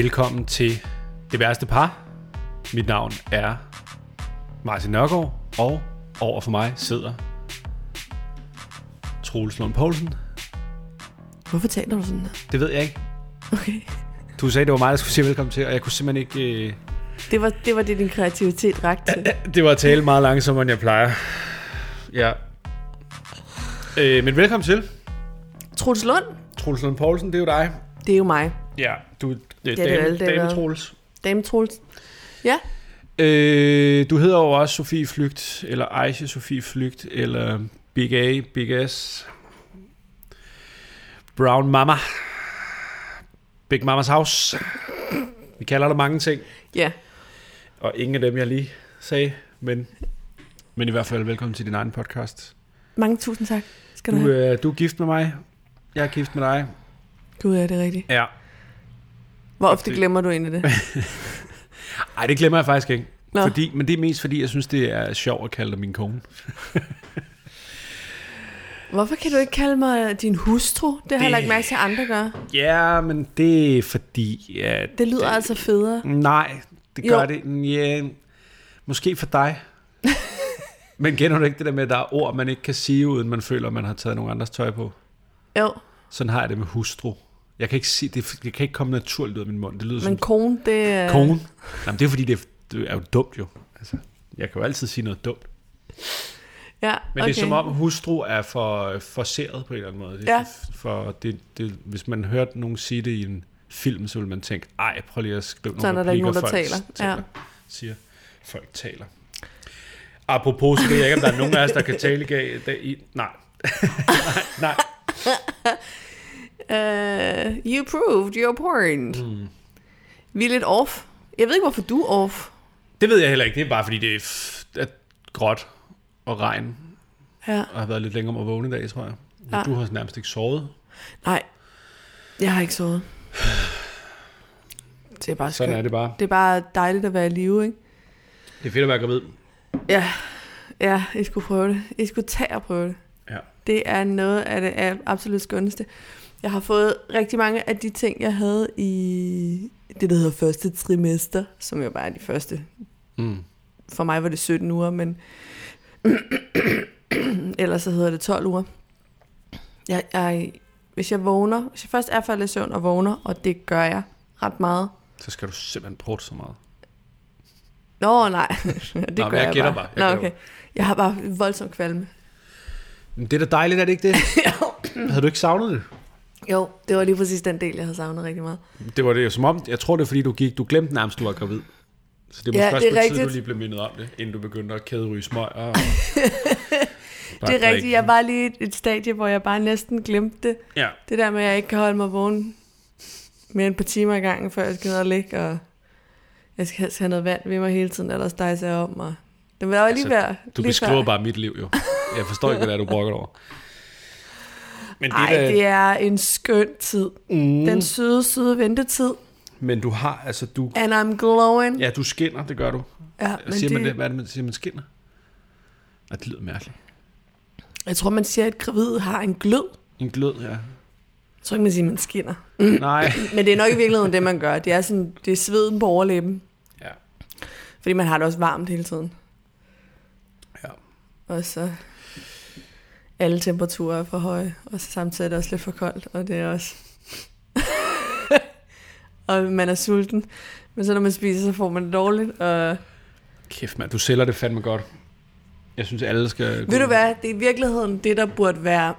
Velkommen til Det Værste Par. Mit navn er Martin Nørgaard, og over for mig sidder Troels Lund Poulsen. Hvorfor taler du sådan der? Det ved jeg ikke. Okay. Du sagde, det var mig, der skulle sige velkommen til, og jeg kunne simpelthen ikke... Øh... Det var, det var det, din kreativitet rakte til. Det var at tale meget langsommere, end jeg plejer. Ja. Øh, men velkommen til. Troels Lund, Troels Lund Poulsen, det er jo dig. det er jo mig. Ja, du det er det dame, dage, dame? Troels. Dame Troels. Ja, Øh, du hedder jo også Sofie Flygt, eller Aisha Sofie Flygt, eller Big A, Big S, Brown Mama, Big Mamas House. Vi kalder dig mange ting, ja. og ingen af dem, jeg lige sagde, men, men i hvert fald velkommen til din egen podcast. Mange tusind tak. Skal du, Du, have. øh, du er gift med mig, jeg er gift med dig. Gud, er det rigtigt. Ja. Hvor ofte det- glemmer du egentlig det? Ej, det glemmer jeg faktisk ikke. Nå. Fordi, men det er mest fordi, jeg synes, det er sjovt at kalde dig min kone. Hvorfor kan du ikke kalde mig din hustru? Det har jeg Det- lagt mærke til, at andre gør. Ja, men det er fordi... Ja, Det lyder altså federe. Nej, det gør Jo. det. Ja, måske for dig. Men kender du ikke det der med, at der er ord, man ikke kan sige, uden man føler, at man har taget nogle andres tøj på? Jo, Sådan har jeg det med hustru. Jeg kan ikke sige, det, det kan ikke komme naturligt ud af min mund. Det lyder men som kone, det er... kone. Jamen, det er fordi, det er, det er jo dumt jo. Altså, jeg kan jo altid sige noget dumt. Ja, Men okay. det er som om hustru er for forceret på en eller anden måde. Det Ja. for, det, det, hvis man hørte nogen sige det i en film, så vil man tænke, ej, prøv lige at skrive nogle Sådan er der ikke replikker, nogen, der folk taler. Ja. Siger, folk taler. Apropos, så ved jeg ikke, om der er nogen af os, der kan tale i... i nej. nej, nej. Uh, you proved your point. Mm. Vi er lidt off. Jeg ved ikke, hvorfor du er off. Det ved jeg heller ikke. Det er bare, fordi det er, gråt og regn, Ja. og har været lidt længere om at vågne i dag, tror jeg. Ja. Ja. Du har nærmest ikke sovet. Nej, jeg har ikke sovet. Det er bare skønt. Sådan er det bare. Det er bare dejligt at være i live, ikke? Det er fedt at være gravid. Ja, ja, I skulle prøve det. I skulle tage og prøve det. Ja. Det er noget af det absolut skønneste. Jeg har fået rigtig mange af de ting, jeg havde i det, der hedder første trimester, som jo bare er de første. Mm. For mig var det 17 uger, men ellers så hedder det 12 uger. Jeg, jeg, hvis jeg vågner, hvis jeg først er faldet i søvn og vågner, og det gør jeg ret meget. Så skal du simpelthen prutte så meget. Nå, nej. det Nå, gør men jeg gætter bare. Jeg Nå, okay. Jeg har bare voldsom kvalme. Men det er da dejligt, er det ikke det? Havde du ikke savnet det? Jo, det var lige præcis den del, jeg havde savnet rigtig meget. Det var det, som om, jeg tror det er fordi, du gik, du glemte nærmest, du var gravid. Så det er Ja, måske også det er på tide, du rigtigt. lige blev mindet om det, inden du begyndte at kæderyge smøg. Og det er rigtigt, jeg var lige i et- stadie, hvor jeg bare næsten glemte det. Ja, Det der med, at jeg ikke kan holde mig vågen mere end et par timer i gangen, før jeg skal ned og ligge, og jeg skal helst have noget vand ved mig hele tiden, ellers dejser jeg om. Og det var jo lige Altså, ved du lige beskriver før. bare mit liv jo. Jeg forstår ikke, hvad det er, du brokker over. Men det, Ej, er da- det er en skøn tid. Mm, Den søde, søde ventetid. men du har, altså du, And I'm glowing. ja, du skinner, det gør du. Ja, Men siger det... man det, hvad er det, man siger, man skinner? Og det lyder mærkeligt. Jeg tror, man siger, at gravid har en glød. En glød, ja. Jeg tror ikke, man siger, at man skinner. Nej. Men det er nok i virkeligheden det, man gør. Det er, sådan, det er sveden på overlæben. Ja. Fordi man har det også varmt hele tiden. Ja. Og så alle temperaturer er for høje, og så samtidig er det også lidt for koldt, og det er også... og man er sulten, men så når man spiser, så får man det dårligt, og Kæft, mand, du sælger det fandme godt. Jeg synes, alle skal... ved du hvad, det er i virkeligheden det, der burde være,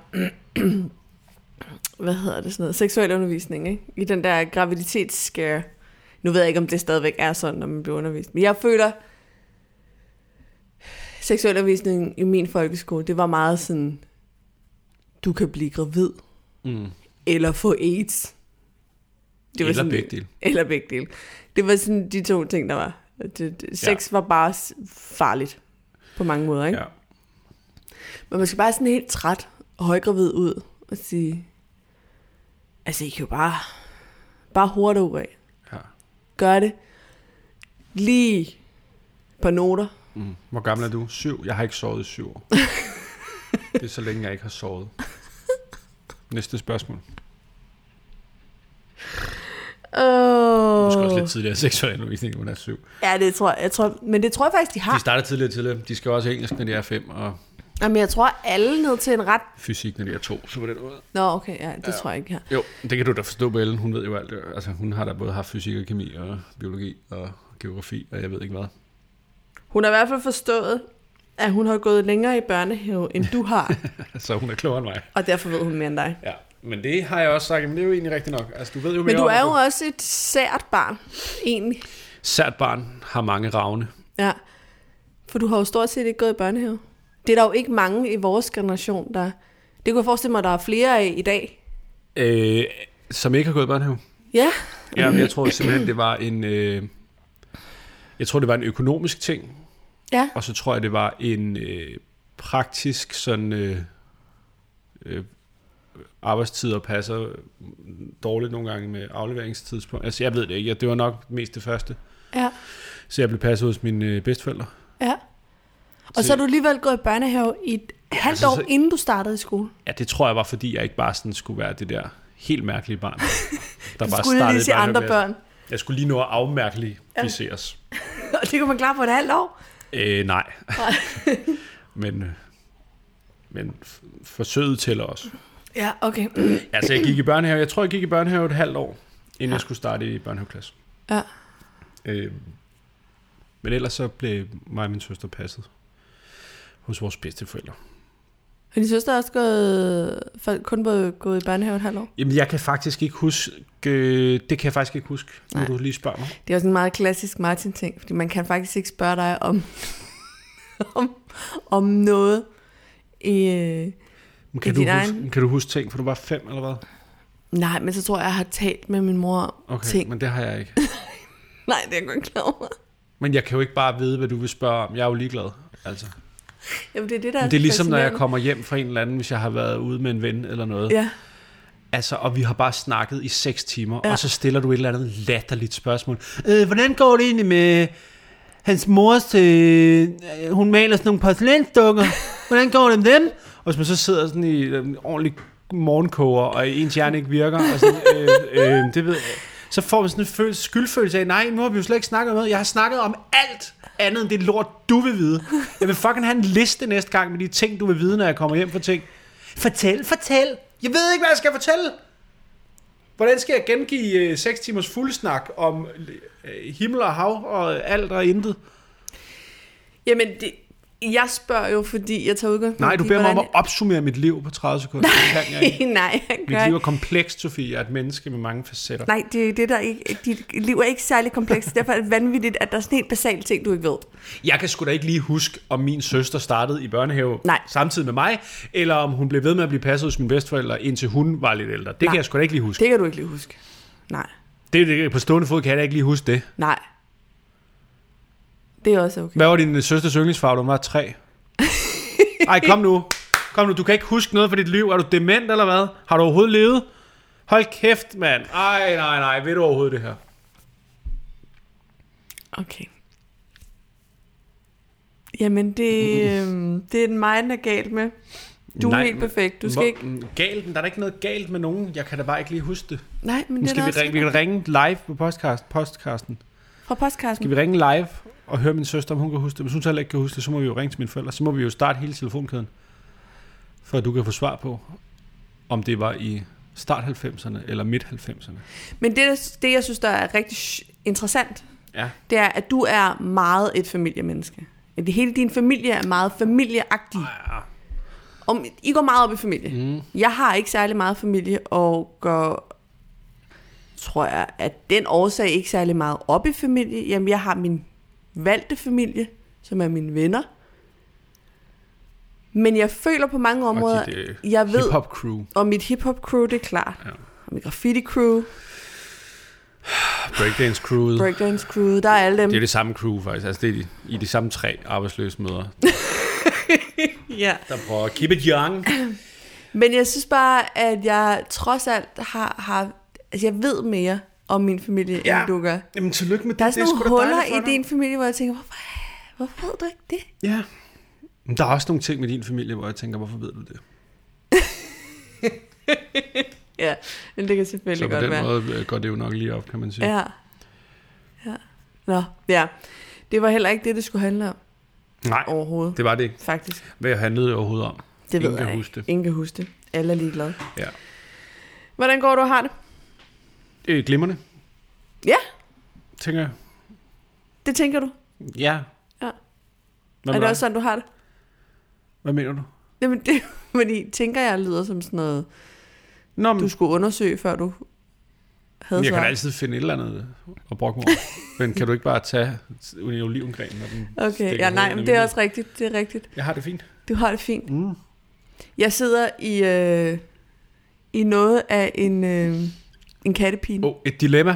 hvad hedder det sådan noget, seksuel undervisning, ikke? I den der graviditetsskare. Nu ved jeg ikke, om det stadigvæk er sådan, når man bliver undervist, men jeg føler, seksuel undervisning i min folkeskole, det var meget sådan, du kan blive gravid, Mm. eller få AIDS. Det Eller begge dele. Eller begge dele. Det var sådan de to ting, der var. Det, det, sex ja. var bare farligt på mange måder, ikke? Ja. Men man skal bare sådan helt træt og højgravid ud og sige, altså I kan jo bare, bare hurtigt ud af. ja. Gør det. Lige par noter. Mm. Hvor gammel er du? Syv? Jeg har ikke sovet i syv år. det er så længe, jeg ikke har sovet. Næste spørgsmål. Åh, lidt tidligere seksualundervisning, når hun er syv. Ja, det tror jeg. jeg tror, men det tror jeg faktisk, de har. De starter tidligere tidligere. De skal også engelsk, når de er fem, og Jamen, jeg tror alle ned til en ret... fysik, når de er to. Så på den måde. Nå, okay, ja, det ja. tror jeg ikke, har. Jo, det kan du da forstå på Ellen. Hun ved jo alt. Altså, hun har da både haft fysik og kemi og biologi og geografi, og jeg ved ikke hvad. Hun har i hvert fald forstået, at hun har gået længere i børnehave, end du har, Så hun er klogere end mig. og derfor ved hun mere end dig. Ja, men det har jeg også sagt, men det er jo egentlig rigtigt nok. Altså, du ved jo mere Men du er jo også et sært barn, egentlig. Sært barn har mange ravne. Ja, for du har jo stort set ikke gået i børnehave. Det er der jo ikke mange i vores generation, der... Det kunne jeg forestille mig, der er flere af i dag. Øh, som ikke har gået i børnehave. Ja, Ja, men jeg tror simpelthen, det var en... Øh, jeg tror, det var en økonomisk ting, ja. og så tror jeg, det var en øh, praktisk sådan... Øh, øh, arbejdstider passer dårligt nogle gange med afleveringstidspunkt. Altså, jeg ved det ikke. Det var nok mest det første. Ja, Så jeg blev passet hos mine øh, bedsteforældre. ja. Og så har du alligevel gået i børnehave i et halvt altså, år, så- inden du startede i skole. Ja, det tror jeg var, fordi jeg ikke bare sådan skulle være det der helt mærkelige barn, der bare skulle startede lige se andre børn. Jeg skulle lige nå at afmærkelificeres. Og det kunne man klare på et halvt år. Øh, nej. men, øh, men forsøget tæller også. Ja, okay. Altså, jeg gik i børnehave. Jeg tror, jeg gik i børnehave et halvt år, inden jeg skulle starte i børnehaveklasse. Ja. Øh, men ellers så blev mig og min søster passet hos vores bedsteforældre. Har din søster også gået, kun både gået i børnehave et halvt år? Jamen, jeg kan faktisk ikke huske... øh, Det kan jeg faktisk ikke huske, når du lige spørger mig. Det er også en meget klassisk Martin-ting, fordi man kan faktisk ikke spørge dig om, om, om noget i... Men kan, I du huske, egen- kan du huske ting, for du var fem eller hvad? nej, men så tror jeg, jeg har talt med min mor om Okay, ting. men det har jeg ikke. Nej, det er jeg godt klar over. Men jeg kan jo ikke bare vide, hvad du vil spørge om. Jeg er jo ligeglad. Altså. Jamen, det er det, der det er ligesom, når jeg kommer hjem fra en eller anden, hvis jeg har været ude med en ven eller noget. Ja, Altså, og vi har bare snakket i 6 timer, Ja. ja. og så stiller du et eller andet latterligt spørgsmål. Øh, hvordan går det egentlig med hans mors... Øh, hun maler sådan nogle porcelænsdukker. Hvordan går det med dem? Og hvis man så sidder sådan i øh, en ordentlig morgenkoger, og ens hjerne ikke virker, og sådan, øh, øh, det ved jeg, så får man sådan en følelse, skyldfølelse af, nej, nu har vi jo slet ikke snakket om noget. Jeg har snakket om alt andet end det lort, du vil vide. Jeg vil fucking have en liste næste gang med de ting, du vil vide, når jeg kommer hjem for ting. Fortæl, fortæl. Jeg ved ikke, hvad jeg skal fortælle. Hvordan skal jeg gengive øh, 6 timers fuldsnak om øh, himmel og hav og alt og intet? Jamen, det, jeg spørger jo, fordi jeg tager udgangspunkt Nej, du beder mig om at opsummere mit liv på 30 sekunder. Det kan jeg ikke. Nej, jeg Mit liv er komplekst, Sofie. Jeg er et menneske med mange facetter. Nej, det er det, der ikke... Dit liv er ikke særlig komplekst. Derfor er det vanvittigt, at der er sådan helt basale ting, du ikke ved. Jeg kan sgu da ikke lige huske, om min søster startede i børnehave Nej. samtidig med mig, eller om hun blev ved med at blive passet hos mine bedsteforældre, indtil hun var lidt ældre. Det Nej. kan jeg sgu da ikke lige huske. Det kan du ikke lige huske. Nej, Det, det, på stående fod kan jeg da ikke lige huske det. nej. Det er også okay. Hvad var din søsters yndlingsfarve, hun var tre? Ej, kom nu. Kom nu, du kan ikke huske noget fra dit liv. Er du dement eller hvad? Har du overhovedet levet? Hold kæft, mand. Ej, nej, nej. Ved du overhovedet det her? Okay. Jamen, det, øhm, det er mig, der er galt med. Du er Nej, helt perfekt. Du skal Hvor- ikke... mm, Galt? Der er da ikke noget galt med nogen. Jeg kan da bare ikke lige huske det. Nej, men Nu det er vi, ringe, vi kan ringe live på podcast, podcasten. Fra postkassen. Skal vi ringe live og høre min søster, om hun kan huske det? Hvis hun så heller ikke kan huske det, så må vi jo ringe til mine forældre. Så må vi jo starte hele telefonkæden, for at du kan få svar på, om det var i start 90'erne eller midt 90'erne. Men det, det, jeg synes, der er rigtig interessant, Ja. det er, at du er meget et familiemenneske. Det hele din familie er meget familieagtig. Ja. Om, I går meget op i familie. Mm. Jeg har ikke særlig meget familie, og går, tror jeg, at den årsag ikke særlig meget op i familie. Jamen, jeg har min valgte familie, som er mine venner. Men jeg føler på mange områder, Og dit, øh, jeg ved, hip-hop crew, og mit hip-hop crew, det er klart. Ja. Og mit graffiti crew, breakdance crewet. breakdance crew, der er alle dem. Det er det samme crew faktisk. Altså det er de, i de samme tre arbejdsløse møder, Ja. der prøver at keep it young. Men jeg synes bare, at jeg trods alt har, har altså jeg ved mere om min familie, Ja. end du gør. Jamen tillykke med det. Der er sådan nogle huller i dig. din familie, hvor jeg tænker, hvorfor, hvorfor ved du ikke det? Ja. Men der er også nogle ting med din familie, hvor jeg tænker, hvorfor ved du det? Ja, men det kan selvfølgelig Så på godt den være. måde øh, går det jo nok lige op, kan man sige. Ja. Nå, ja. Det var heller ikke det, det skulle handle om Nej, overhovedet, det var det ikke. faktisk. Hvad handlede det overhovedet om? Det ved Ingen kan jeg huske det. ikke. Ingen kan huske det. Alle er ligeglade. Ja. Hvordan går du og har det? Øh, glimrende, Ja, tænker jeg. det tænker du. Ja. Ja. Hvad, er det dig? også sådan, du har det? Hvad mener du? Jamen, det fordi, tænker jeg lyder som sådan noget, Nå, men, du skulle undersøge, før du havde jeg kan svaret. da altid finde et eller andet at brokke mig. Men kan du ikke bare tage en olivengren, når den Okay, ja, nej, men det er også rigtigt. Det er rigtigt. Jeg har det fint. Du har det fint. Mm. Jeg sidder i, øh, i noget af en, øh, en kattepine. Oh, et dilemma.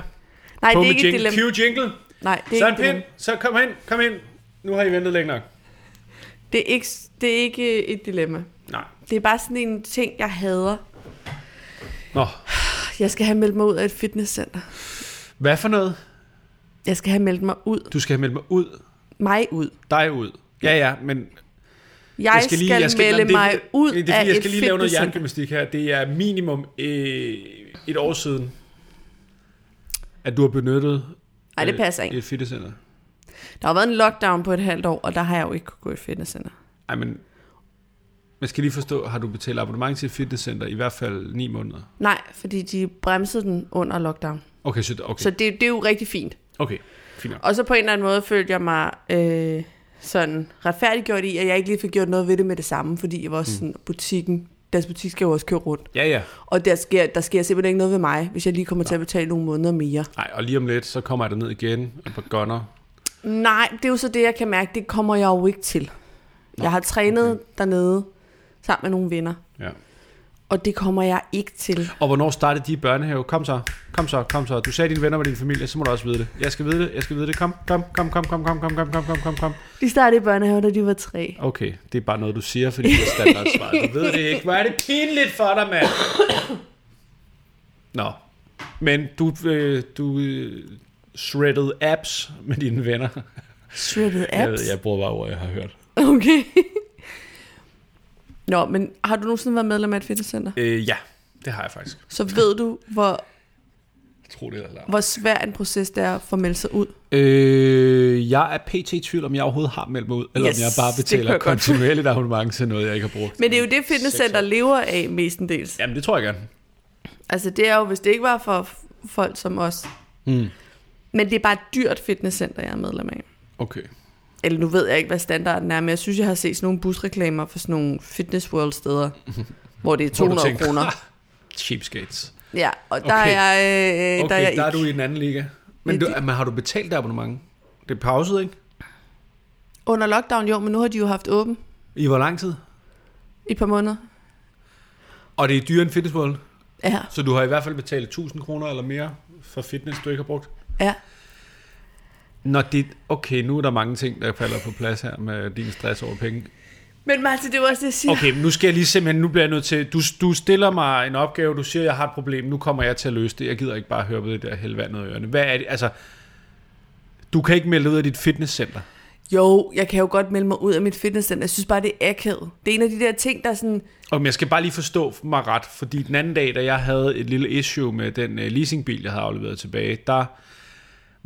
Nej, På det er ikke et jingle. dilemma. Cue jingle. Nej, det er Så ikke et pind. dilemma. Så kom ind, kom ind. Nu har I ventet længe nok. Det er ikke, det er ikke et dilemma. Nej. Det er bare sådan en ting, jeg hader. Nå, Jeg skal have meldt mig ud af et fitnesscenter. hvad for noget? Jeg skal have meldt mig ud. Du skal have meldt mig ud. Mig ud. Dig ud. Ja, ja, men Jeg, jeg skal, lige, jeg skal melde Nå, det, mig ud det, det, er, af fordi, jeg et skal lige lave noget fitnesscenter. her. Det er minimum øh, et år siden, at du har benyttet Nej, det øh, passer ikke. et fitnesscenter. Der har været en lockdown på et halvt år, og der har jeg jo ikke kunnet gå i fitnesscenter. Ej, men jeg skal lige forstå, har du betalt abonnement til et fitnesscenter i hvert fald 9 måneder? Nej, fordi de bremsede den under lockdown. Okay, så, okay. Så det, det er jo rigtig fint. okay, fint nok. Og så på en eller anden måde følte jeg mig øh, sådan retfærdiggjort i, at jeg ikke lige fik gjort noget ved det med det samme, fordi jeg var også sådan, butikken, deres butik skal jo også køre rundt. Ja, ja. Og der sker, der sker simpelthen ikke noget ved mig, hvis jeg lige kommer til at betale nogle måneder mere. Nej, og lige om lidt, så kommer jeg derned igen og på gunner. Nej, det er jo så det, jeg kan mærke, det kommer jeg jo ikke til. Jeg har trænet okay. dernede sammen med nogle venner, Ja. Og det kommer jeg ikke til. Og hvornår startede de i børnehave? Kom så, kom så, kom så. Du sagde dine venner var din familie, så må du også vide det. Jeg skal vide det, jeg skal vide det. Kom, kom, kom, kom, kom, kom, kom, kom, kom, kom, kom, kom. De startede i børnehave, da de var tre. Okay, det er bare noget, du siger, fordi det er standardsvar. Du ved det ikke. Hvor er det pinligt for dig, mand. Nå, men du, øh, du øh, shredded apps med dine venner. Shredded Jeg, ved, apps? jeg bruger bare ord, jeg har hørt. Okay. Nå, men har du nogensinde været medlem af et fitnesscenter? Øh, ja, det har jeg faktisk. Så ved du, hvor, Tro det eller lad. hvor svær en proces det er for at melde sig ud. Øh, jeg er pt. i tvivl, om jeg overhovedet har meldt mig ud, eller Yes, om jeg bare betaler jeg kontinuerligt abonnement til noget, jeg ikke har brugt. Men det er jo det, fitnesscenter lever af mestendels. Jamen, det tror jeg gerne. Altså det er jo, hvis det ikke var for folk som os. Mm. Men det er bare et dyrt fitnesscenter, jeg er medlem af. Okay. Eller nu ved jeg ikke, hvad standarden er, men jeg synes, jeg har set sådan nogle busreklamer for sådan nogle fitness world steder, hvor det er Hvor du 200 tænker, kroner. Cheapskates. Ja, og der Okay. er jeg, øh, Okay, der er jeg der er ikke. du i en anden liga. Men, Ja, du, men har du betalt det abonnement? Det er pauset, ikke? Under lockdown, jo, men nu har de jo haft åben I hvor lang tid? i et par måneder. Og det er dyrere end Fitness World. Ja, Så du har i hvert fald betalt 1000 kroner eller mere for fitness, du ikke har brugt. ja. Nå, det, okay, nu er der mange ting, der falder på plads her med din stress over penge. Men Martin, det var også det, jeg siger. Okay, nu skal jeg lige simpelthen, nu bliver jeg nødt til, du, du stiller mig en opgave, du siger, jeg har et problem, nu kommer jeg til at løse det. Jeg gider ikke bare høre på det der helvand ned i ørerne. Hvad er det, altså, du kan ikke melde ud af dit fitnesscenter. Jo, jeg kan jo godt melde mig ud af mit fitnesscenter. Jeg synes bare, det er akavet. Det er en af de der ting, der er sådan... Og jeg skal bare lige forstå mig ret, fordi den anden dag, da jeg havde et lille issue med den uh, leasingbil, jeg havde afleveret tilbage, der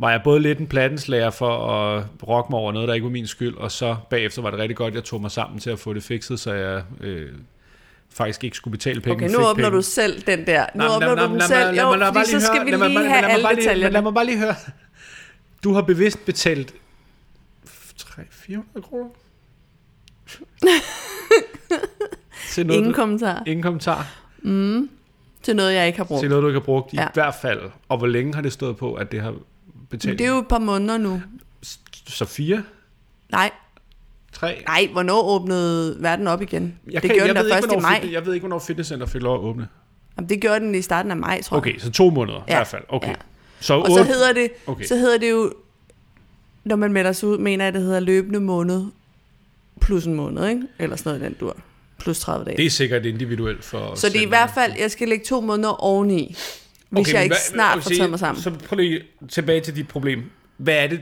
var jeg både lidt en plattenslager for at brokke mig over noget, der ikke var min skyld, og så bagefter var det rigtig godt, jeg tog mig sammen til at få det fikset, så jeg øh, faktisk ikke skulle betale penge. Okay, nu åbner penge. du selv den der. Nu åbner du den lad- selv. lad- Jo, mig- lad fordi bare så skal vi lige have alle detaljerne. Lad mig bare lige høre. Du har bevidst betalt 300-400 kroner? til noget, Ingen kommentar. ingen kommentar Til noget, jeg ikke har brugt. til noget, du ikke har brugt i Ja. hvert fald. Og hvor længe har det stået på, at det har betalt? Det er jo et par måneder nu. Så fire? Nej, Tre? nej, hvornår åbnede verden op igen? Jeg det kan- gjorde jeg den ved da ikke, maj. Fit, jeg ved ikke, hvornår fitnesscenter fik lov at åbne. Jamen, det gjorde den i starten af maj, tror jeg. Okay, så to måneder ja. i hvert fald. Okay. Ja. Så, Og så hedder det, Okay. så hedder det jo, når man melder sig ud, mener jeg, det hedder løbende måned plus en måned, ikke? Eller sådan noget den dur. Plus 30 dage. Det er sikkert individuelt for... så det er i hvert fald, jeg skal lægge to måneder oveni, hvis okay, jeg ikke hvad- snart får taget mig sammen. Så prøv lige tilbage til dit problem. Hvad er det,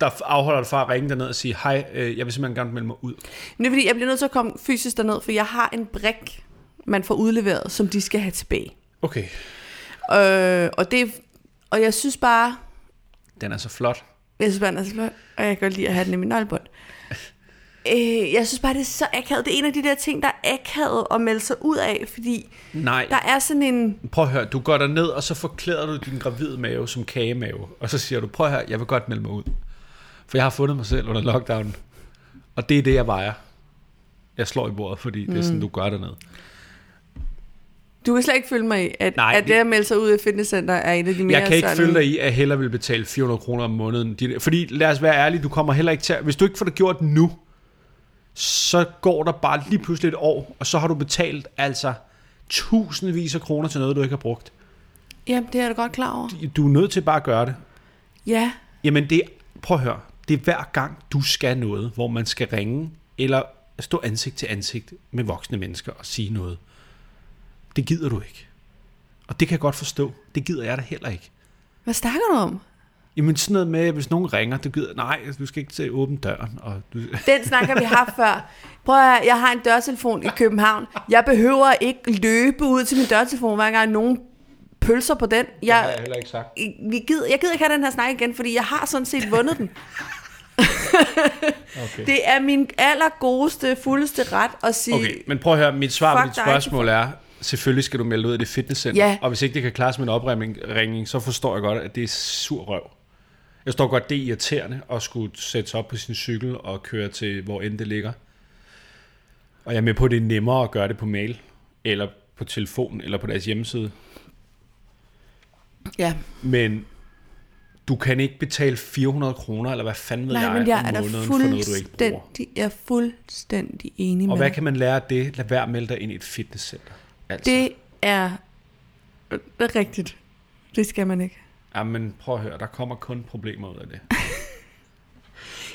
der afholder dig fra at ringe derned og sige, hej, øh, jeg vil simpelthen gerne melde mig ud? Det er fordi, jeg bliver nødt til at komme fysisk derned, for jeg har en brik, man får udleveret, som de skal have tilbage. Okay. Øh, og, det, og jeg synes bare, Den er så flot. Jeg synes bare, den er så flot, og jeg kan godt lide at have den i min nøglebånd. Øh, jeg synes bare, det er så akavet. Det er en af de der ting, der er akavet at melde sig ud af, fordi Nej, der er sådan en... prøv at høre, du går der ned og så forklæder du din gravide mave som kagemave, og så siger du, prøv at høre, jeg vil godt melde mig ud. For jeg har fundet mig selv under lockdown, og det er det, jeg vejer. Jeg slår i bordet, fordi det er sådan, du gør dernede. Du kan slet ikke følge mig i, at, Nej, at det at melde sig ud af fitnesscenter er en af de mere Jeg kan ikke sådan... følge dig i, at hellere vil betale 400 kroner om måneden. De- Fordi lad os være ærlige, du kommer heller ikke til at, Hvis du ikke får det gjort nu, så går der bare lige pludselig et år, og så har du betalt altså tusindvis af kroner til noget, du ikke har brugt. Jamen, det er jeg da godt klar over. Du er nødt til bare at gøre det. Ja, Jamen det, prøv at høre, det er hver gang, du skal noget, hvor man skal ringe, eller stå ansigt til ansigt med voksne mennesker og sige noget. Det gider du ikke. Og det kan jeg godt forstå. Det gider jeg da heller ikke. hvad snakker du om? Jamen sådan noget med, hvis nogen ringer, du gider, nej, du skal ikke til åbne døren. Og du, Den snakker vi haft før. Prøv at høre, jeg har en dørtelefon i København. Jeg behøver ikke løbe ud til min dørtelefon, hver gang nogen pølser på den. Jeg, heller ikke sagt. vi gider, jeg gider ikke have den her snak igen, fordi jeg har sådan set vundet den. Okay. Det er min allergodeste, fuldeste ret at sige, okay, men prøv at høre, mit svar på dit spørgsmål er, selvfølgelig skal du melde dig ud af det fitnesscenter. Ja. Og hvis ikke det kan klares med en opringning, så forstår jeg godt, at det er sur røv. Jeg står godt, det er irriterende at skulle sætte sig op på sin cykel og køre til, hvor end det ligger. Og jeg er med på, at det er nemmere at gøre det på mail, eller på telefon, eller på deres hjemmeside. ja, Men du kan ikke betale 400 kroner, eller hvad fanden ved nej, jeg, men jeg om er måneden for noget, du ikke bruger. jeg er fuldstændig enig Og med hvad dig. kan man lære af det? Lad være at melde dig ind i et fitnesscenter. Altså. Det er, det er rigtigt. Det skal man ikke. Jamen, prøv at høre, der kommer kun problemer ud af det.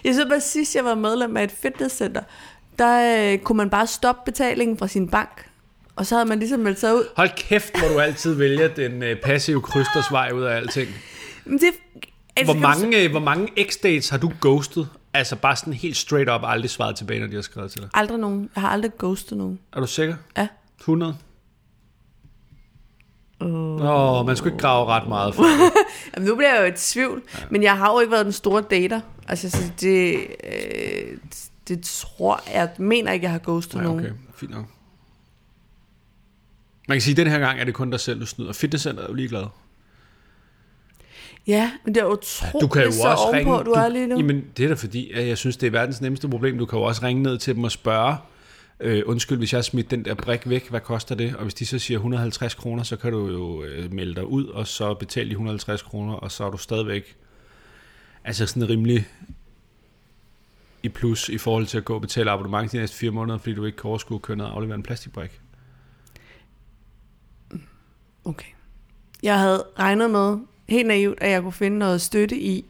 Jeg så bare sidst, jeg var medlem af et fitnesscenter, der øh, kunne man bare stoppe betalingen fra sin bank. Og så havde man ligesom meldt sig ud. Hold kæft, hvor du altid vælger den øh, passive krystersvej ud af alting. Men det, altså, Hvor mange, øh, hvor mange X-dates har du ghostet? Altså bare sådan helt straight up aldrig svaret tilbage, når de har skrevet til dig. Aldrig nogen. Jeg har aldrig ghostet nogen. Er du sikker? Ja. 100? Åh, oh, man skulle ikke grave ret meget for. Jamen, nu bliver jeg jo i tvivl. Ja. Men jeg har jo ikke været den store dater. Altså, så det, øh, det tror jeg, mener ikke, jeg har ghostet Nej, nogen. okay, fint nok. Man kan sige, at den her gang er det kun dig selv, du snyder. Fitnesscenteret er jo ligeglad. Ja, men det er utroligt Du kan jo så også ovenpå, ringe. du, er lige nu. Jamen, det er da fordi, at jeg synes, det er verdens nemmeste problem. Du kan jo også ringe ned til dem og spørge, øh, undskyld, hvis jeg smidt den der brik væk, hvad koster det? Og hvis de så siger 150 kroner, så kan du jo øh, melde dig ud, og så betale de 150 kroner, og så er du stadigvæk altså sådan rimelig i plus i forhold til at gå og betale abonnement de næste fire måneder, fordi du ikke kan overskue at køre ned og aflevere en plastikbrik. Okay. Jeg havde regnet med, helt naivt, at jeg kunne finde noget støtte i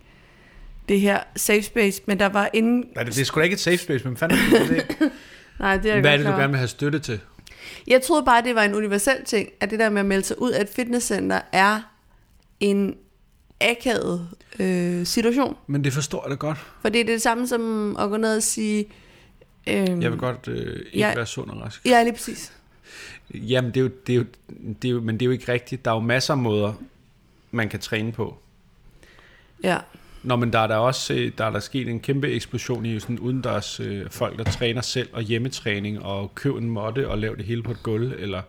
det her safe space, men der var ingen... Nej, det, det er sgu da ikke et safe space, men fanden er det? Nej, det er jeg Hvad er det, du gerne vil have støtte til? Jeg troede bare, det var en universel ting, at det der med at melde sig ud af et fitnesscenter er en akavet øh, situation. Men det forstår jeg da godt. For det er det samme som at gå ned og sige... Øh, Jeg vil godt øh, ikke Jeg- være sund og rask. Ja, lige præcis. Jamen, det er, jo, det, er jo, det er jo, men det er jo ikke rigtigt. Der er jo masser af måder, man kan træne på. Ja. Nå, men der er der også øh, der er der sket en kæmpe eksplosion i sådan udendørs øh, folk, der træner selv og hjemmetræning og køb en måtte og lave det hele på et gulv, eller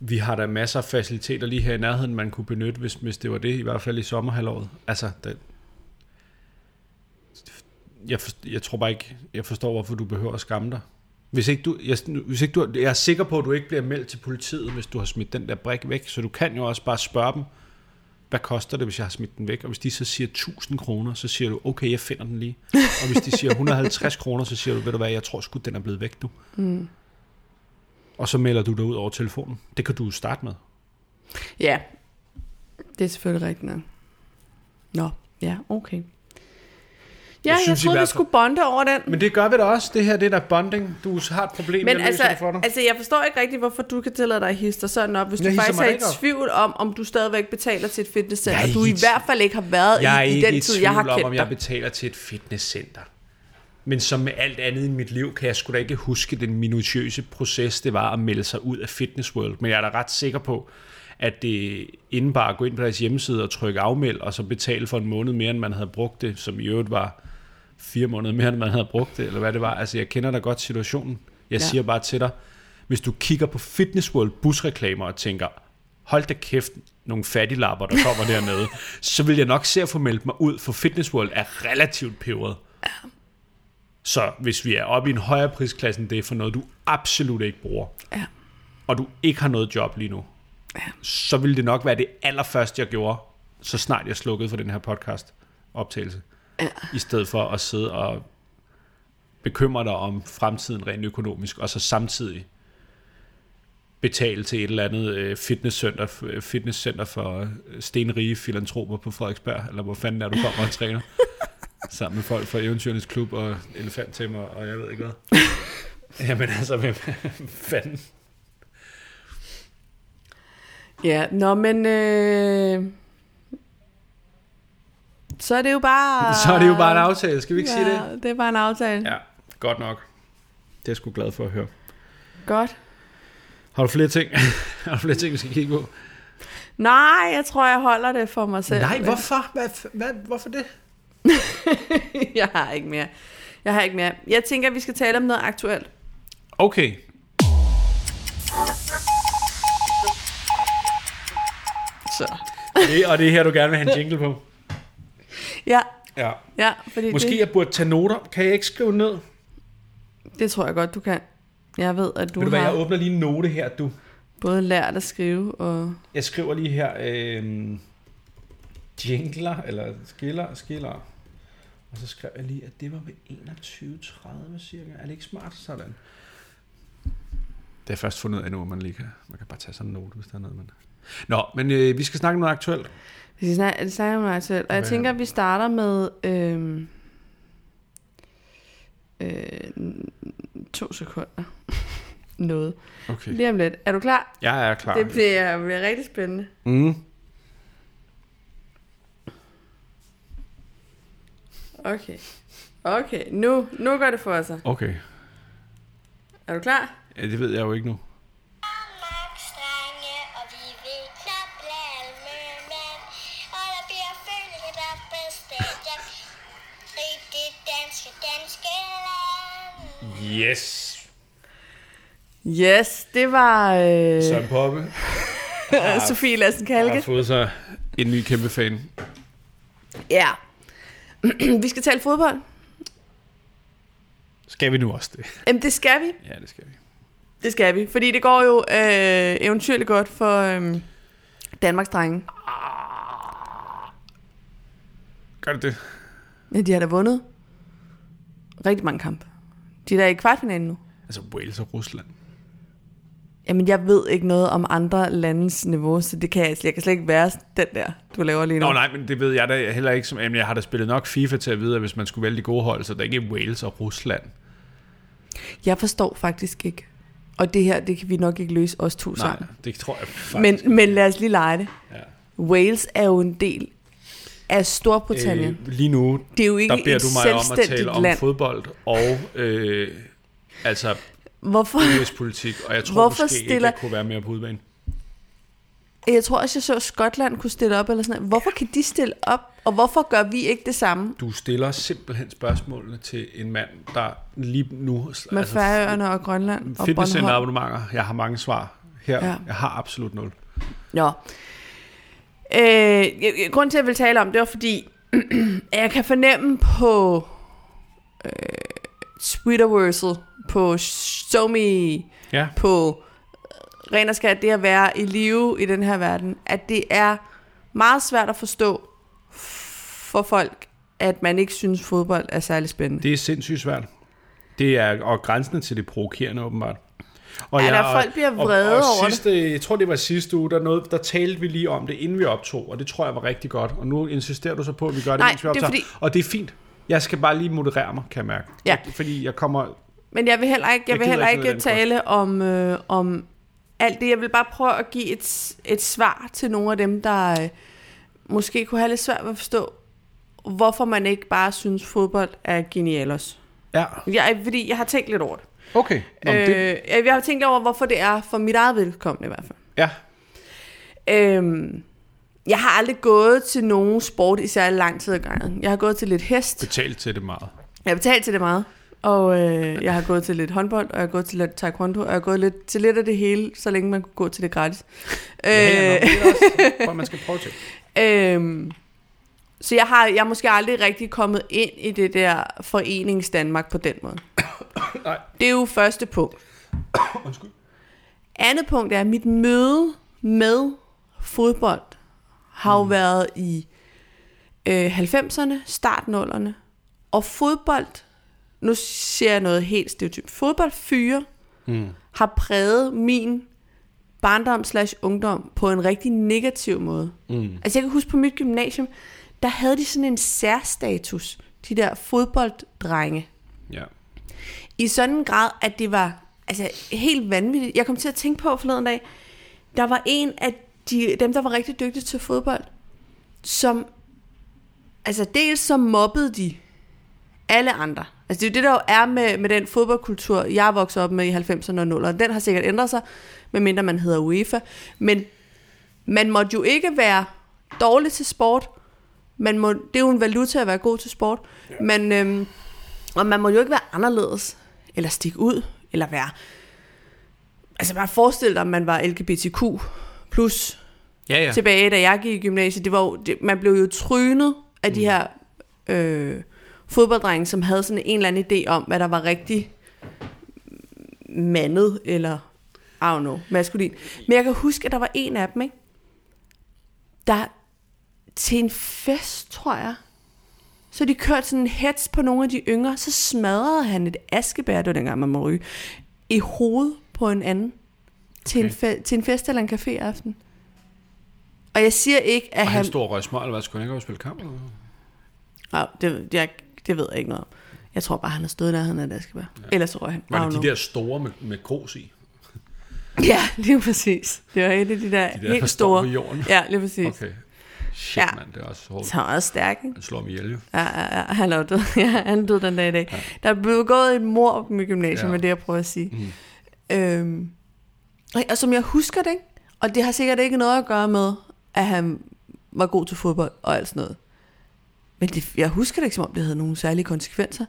vi har der masser af faciliteter lige her i nærheden, man kunne benytte, hvis, hvis det var det, i hvert fald i sommerhalvåret. Altså, det, jeg, for, jeg tror bare ikke, jeg forstår, hvorfor du behøver at skamme dig. Hvis ikke du, jeg, hvis ikke du, jeg er sikker på, at du ikke bliver meldt til politiet, hvis du har smidt den der brik væk, så du kan jo også bare spørge dem, hvad koster det, hvis jeg har smidt den væk? Og hvis de så siger 1000 kroner, så siger du, okay, jeg finder den lige. Og hvis de siger 150 kroner, så siger du, ved du hvad, jeg tror sgu, den er blevet væk nu. Mm. Og så melder du dig ud over telefonen. Det kan du starte med. Ja. Det er selvfølgelig rigtigt nok. Nå, ja, okay. Ja, Jeg synes jeg troede, vi skulle bonde over den. Men det gør vi da også. Det her, det er der bonding. Du har et problem, Men jeg altså, det for dig. altså, jeg forstår ikke rigtigt, hvorfor du kan tillade dig at hisse dig sådan op, hvis Jeg du faktisk er i tvivl om, om du stadigvæk betaler til et fitnesscenter. Jeg du i hvert fald ikke har været Jeg i, i den i tid, jeg har om, kendt om jeg dig. betaler til et fitnesscenter. Men som med alt andet i mit liv, kan jeg sgu da ikke huske den minutiøse proces, det var at melde sig ud af Fitness World. Men jeg er da ret sikker på, at det indebar at gå ind på deres hjemmeside og trykke afmeld, og så betale for en måned mere, end man havde brugt det, som i øvrigt var fire måneder mere, end man havde brugt det, eller hvad det var. Altså, jeg kender da godt situationen. Jeg Ja. ja. siger bare til dig, hvis du kigger på Fitness World busreklamer og tænker, hold da kæft, nogle fattiglapper, der kommer dernede, så vil jeg nok se at få meldt mig ud, for Fitness World er relativt peberet. Så hvis vi er oppe i en højere prisklasse det, for noget du absolut ikke bruger, Ja. og du ikke har noget job lige nu, Ja. så ville det nok være det allerførste, jeg gjorde, så snart jeg slukkede for den her podcast optagelse. Ja. I stedet for at sidde og bekymre dig om fremtiden rent økonomisk, og så samtidig betale til et eller andet øh, fitnesscenter, øh, fitnesscenter for øh, stenrige filantroper på Frederiksberg, eller hvor fanden er du kommer og træner, sammen med folk fra Eventyrernes Klub og Elefanttemmer, og jeg ved ikke hvad. Jamen altså, hvem fanden? Ja, nå, men... Øh, så er det jo bare... Så er det jo bare en aftale, skal vi ikke ja, sige det? det er bare en aftale. Ja. Godt nok. Det er jeg sgu glad for at høre. Godt. Har du flere ting? har du flere ting, vi skal kigge på? Nej, jeg tror, jeg holder det for mig selv. Nej, hvorfor? Hvad, hvad, hvorfor det? jeg har ikke mere. Jeg har ikke mere. Jeg tænker, at vi skal tale om noget aktuelt. Okay. Så. Det, og det er her, du gerne vil have en jingle på. Ja, Ja. ja, fordi Måske det, jeg burde tage noter. Kan jeg ikke skrive ned? det tror jeg godt, du kan. Jeg ved, at du Ved du hvad, har jeg åbner lige en note her, du. både lært at skrive og... Jeg skriver lige her, øh, jingler, eller skiller, skiller. Og så skrev jeg lige, at det var ved 21.30 cirka. Er det ikke smart sådan? Det er først fundet ud af nu, man lige kan, man kan bare tage sådan en note, hvis der er noget, man... Nå, men øh, vi skal snakke om noget aktuelt. Vi snakker, snakker om mig selv. Og jeg Hvad? tænker, at vi starter med... Øh, øh, to sekunder. Noget. Okay. Lige om lidt. Er du klar? Jeg er klar. Det bliver, bliver rigtig spændende. Mm. Okay. Okay, nu, nu går det for sig. Okay. Er du klar? Ja, det ved jeg jo ikke nu. Yes. Yes, det var øh, Søren Poppe Sofie Lassen har Kalke. fået sig en ny kæmpe fan. Ja. vi skal tale fodbold. Skal vi nu også det? Jamen, det skal vi. Ja, det skal vi. Det skal vi, fordi det går jo øh, eventyrligt godt for øh, Danmarks drenge. Gør det det? Ja, de har da vundet rigtig mange kampe. De er der i kvartfinalen nu. Altså Wales og Rusland. Jamen, jeg ved ikke noget om andre landes niveau, så det kan jeg, jeg kan slet ikke være den der, du laver lige nu. Nå nej, men det ved jeg da heller ikke. Som, jamen, jeg har da spillet nok FIFA til at vide, at hvis man skulle vælge de gode hold, så det er ikke Wales og Rusland. Jeg forstår faktisk ikke. Og det her, det kan vi nok ikke løse os to Nej, sammen. det tror jeg faktisk. Men, men lad os lige lege det. Ja. Wales er jo en del af Storbritannien. Øh, lige nu, det er jo ikke der beder du mig om at tale om land. fodbold og øh, altså Hvorfor? udenrigspolitik, og jeg tror Hvorfor måske ikke, stiller- jeg kunne være mere på udbanen. Jeg tror også, jeg så, at Skotland kunne stille op. Eller sådan noget. Hvorfor kan de stille op, og hvorfor gør vi ikke det samme Du stiller simpelthen spørgsmålene til en mand, der lige nu... med altså, Færøerne og Grønland og Bornholm? Fitnesscenter-abonnementer. Jeg har mange svar. Her, ja. jeg har absolut nul. Nå. Øh, grunden til, at jeg vil tale om det, var fordi, jeg kan fornemme på øh, Twitterverset, på SoMe, Ja, på øh, ren og skat, det at være i live i den her verden, at det er meget svært at forstå for folk, at man ikke synes, fodbold er særlig spændende. det er sindssygt svært. Det er og grænsende til det provokerende, åbenbart. Og Ja, der folk bliver vrede og, og over sidste, Jeg tror, det var sidste uge, der, noget, der talte vi lige om det, inden vi optog, og det tror jeg var rigtig godt. Og nu insisterer du så på, at vi gør det, Nej, mens vi det er optager. fordi- Og det er fint. Jeg skal bare lige moderere mig, kan jeg mærke. Ja. Fordi jeg kommer... Men jeg vil heller ikke, jeg Jeg vil heller ikke ikke tale om, øh, om alt det. Jeg vil bare prøve at give et, et svar til nogle af dem, der øh, måske kunne have lidt svært ved at forstå, hvorfor man ikke bare synes, fodbold er genialos. Ja, Jeg, fordi jeg har tænkt lidt over det. Okay. Nå, Øh, det jeg har tænkt over, hvorfor det er for mit eget vedkommende i hvert fald. ja, Øhm, jeg har aldrig gået til nogen sport i særlig lang tid ad gangen. Jeg har gået til lidt hest. Betalt til det meget. Jeg har betalt til det meget. Og øh, jeg har gået til lidt håndbold, og jeg har gået til lidt taekwondo, og jeg har gået lidt, til lidt af det hele, så længe man kunne gå til det gratis. Ja, ja, Øh, nå, det er også, hvor man skal prøve til. Øhm, så jeg har jeg er måske aldrig rigtig kommet ind i det der forenings Danmark på den måde. Nej. Det er jo første punkt. Undskyld. Andet punkt er, at mit møde med fodbold har jo været i øh, 90'erne, startnullerne. Og fodbold, nu siger jeg noget helt stereotyp, fodboldfyre Mm. har præget min barndom slash ungdom på en rigtig negativ måde. Mm. Altså jeg kan huske på mit gymnasium, der havde de sådan en særstatus, de der fodbolddrenge. Ja. I sådan en grad, at det var altså, helt vanvittigt. Jeg kom til at tænke på forleden dag, der var en af de, dem, der var rigtig dygtige til fodbold, som, altså dels så mobbede de alle andre. Altså det er jo det, der jo er med, med den fodboldkultur, jeg vokset op med i 90'erne og 0'erne. Den har sikkert ændret sig, medmindre man hedder UEFA. Men man måtte jo ikke være dårlig til sport. Man må, det er jo en valuta at være god til sport. Ja. Men, øhm, og man må jo ikke være anderledes, eller stikke ud, eller være... Altså bare forestil dig, at man var LGBTQ plus Ja, ja. tilbage, da jeg gik i gymnasiet. Det var jo, det, man blev jo trynet af de her øh, fodbolddrenge, som havde sådan en eller anden idé om, hvad der var rigtig mandet, eller I don't know, maskulin. Men jeg kan huske, at der var en af dem, ikke? der til en fest, tror jeg, så de kørte sådan en hets på nogle af de yngre, så smadrede han et askebær, det var dengang man må ryge, i hovedet på en anden til, Okay. en, fe- til en fest eller en café aften. Og jeg siger ikke, at Og han han... stod og røg smøg, eller hvad? Skulle han ikke spille kamp? Eller? Ja, det, jeg, det ved jeg ikke noget om. Jeg tror bare, han har stået der, han havde et askebær. Ja. Ellers så røg han. Var det de der store med, med grus i? Ja, lige præcis. Det var et af de der, De der, helt store. Ja, lige præcis. Okay. Shit, Ja. mand, det er også hårdt. Så var også stærk, ikke? Han slår mig ihjel, jo. Ja, ja, ja, han er død. Ja, han er død den dag i dag. Ja. Der er blevet gået et mor på mit gymnasium, ja. Med det, jeg prøver at sige. Mm. Øhm, og, og som jeg husker det, ikke? og det har sikkert ikke noget at gøre med, at han var god til fodbold og alt sådan noget. Men det, jeg husker det ikke, som om det havde nogle særlige konsekvenser.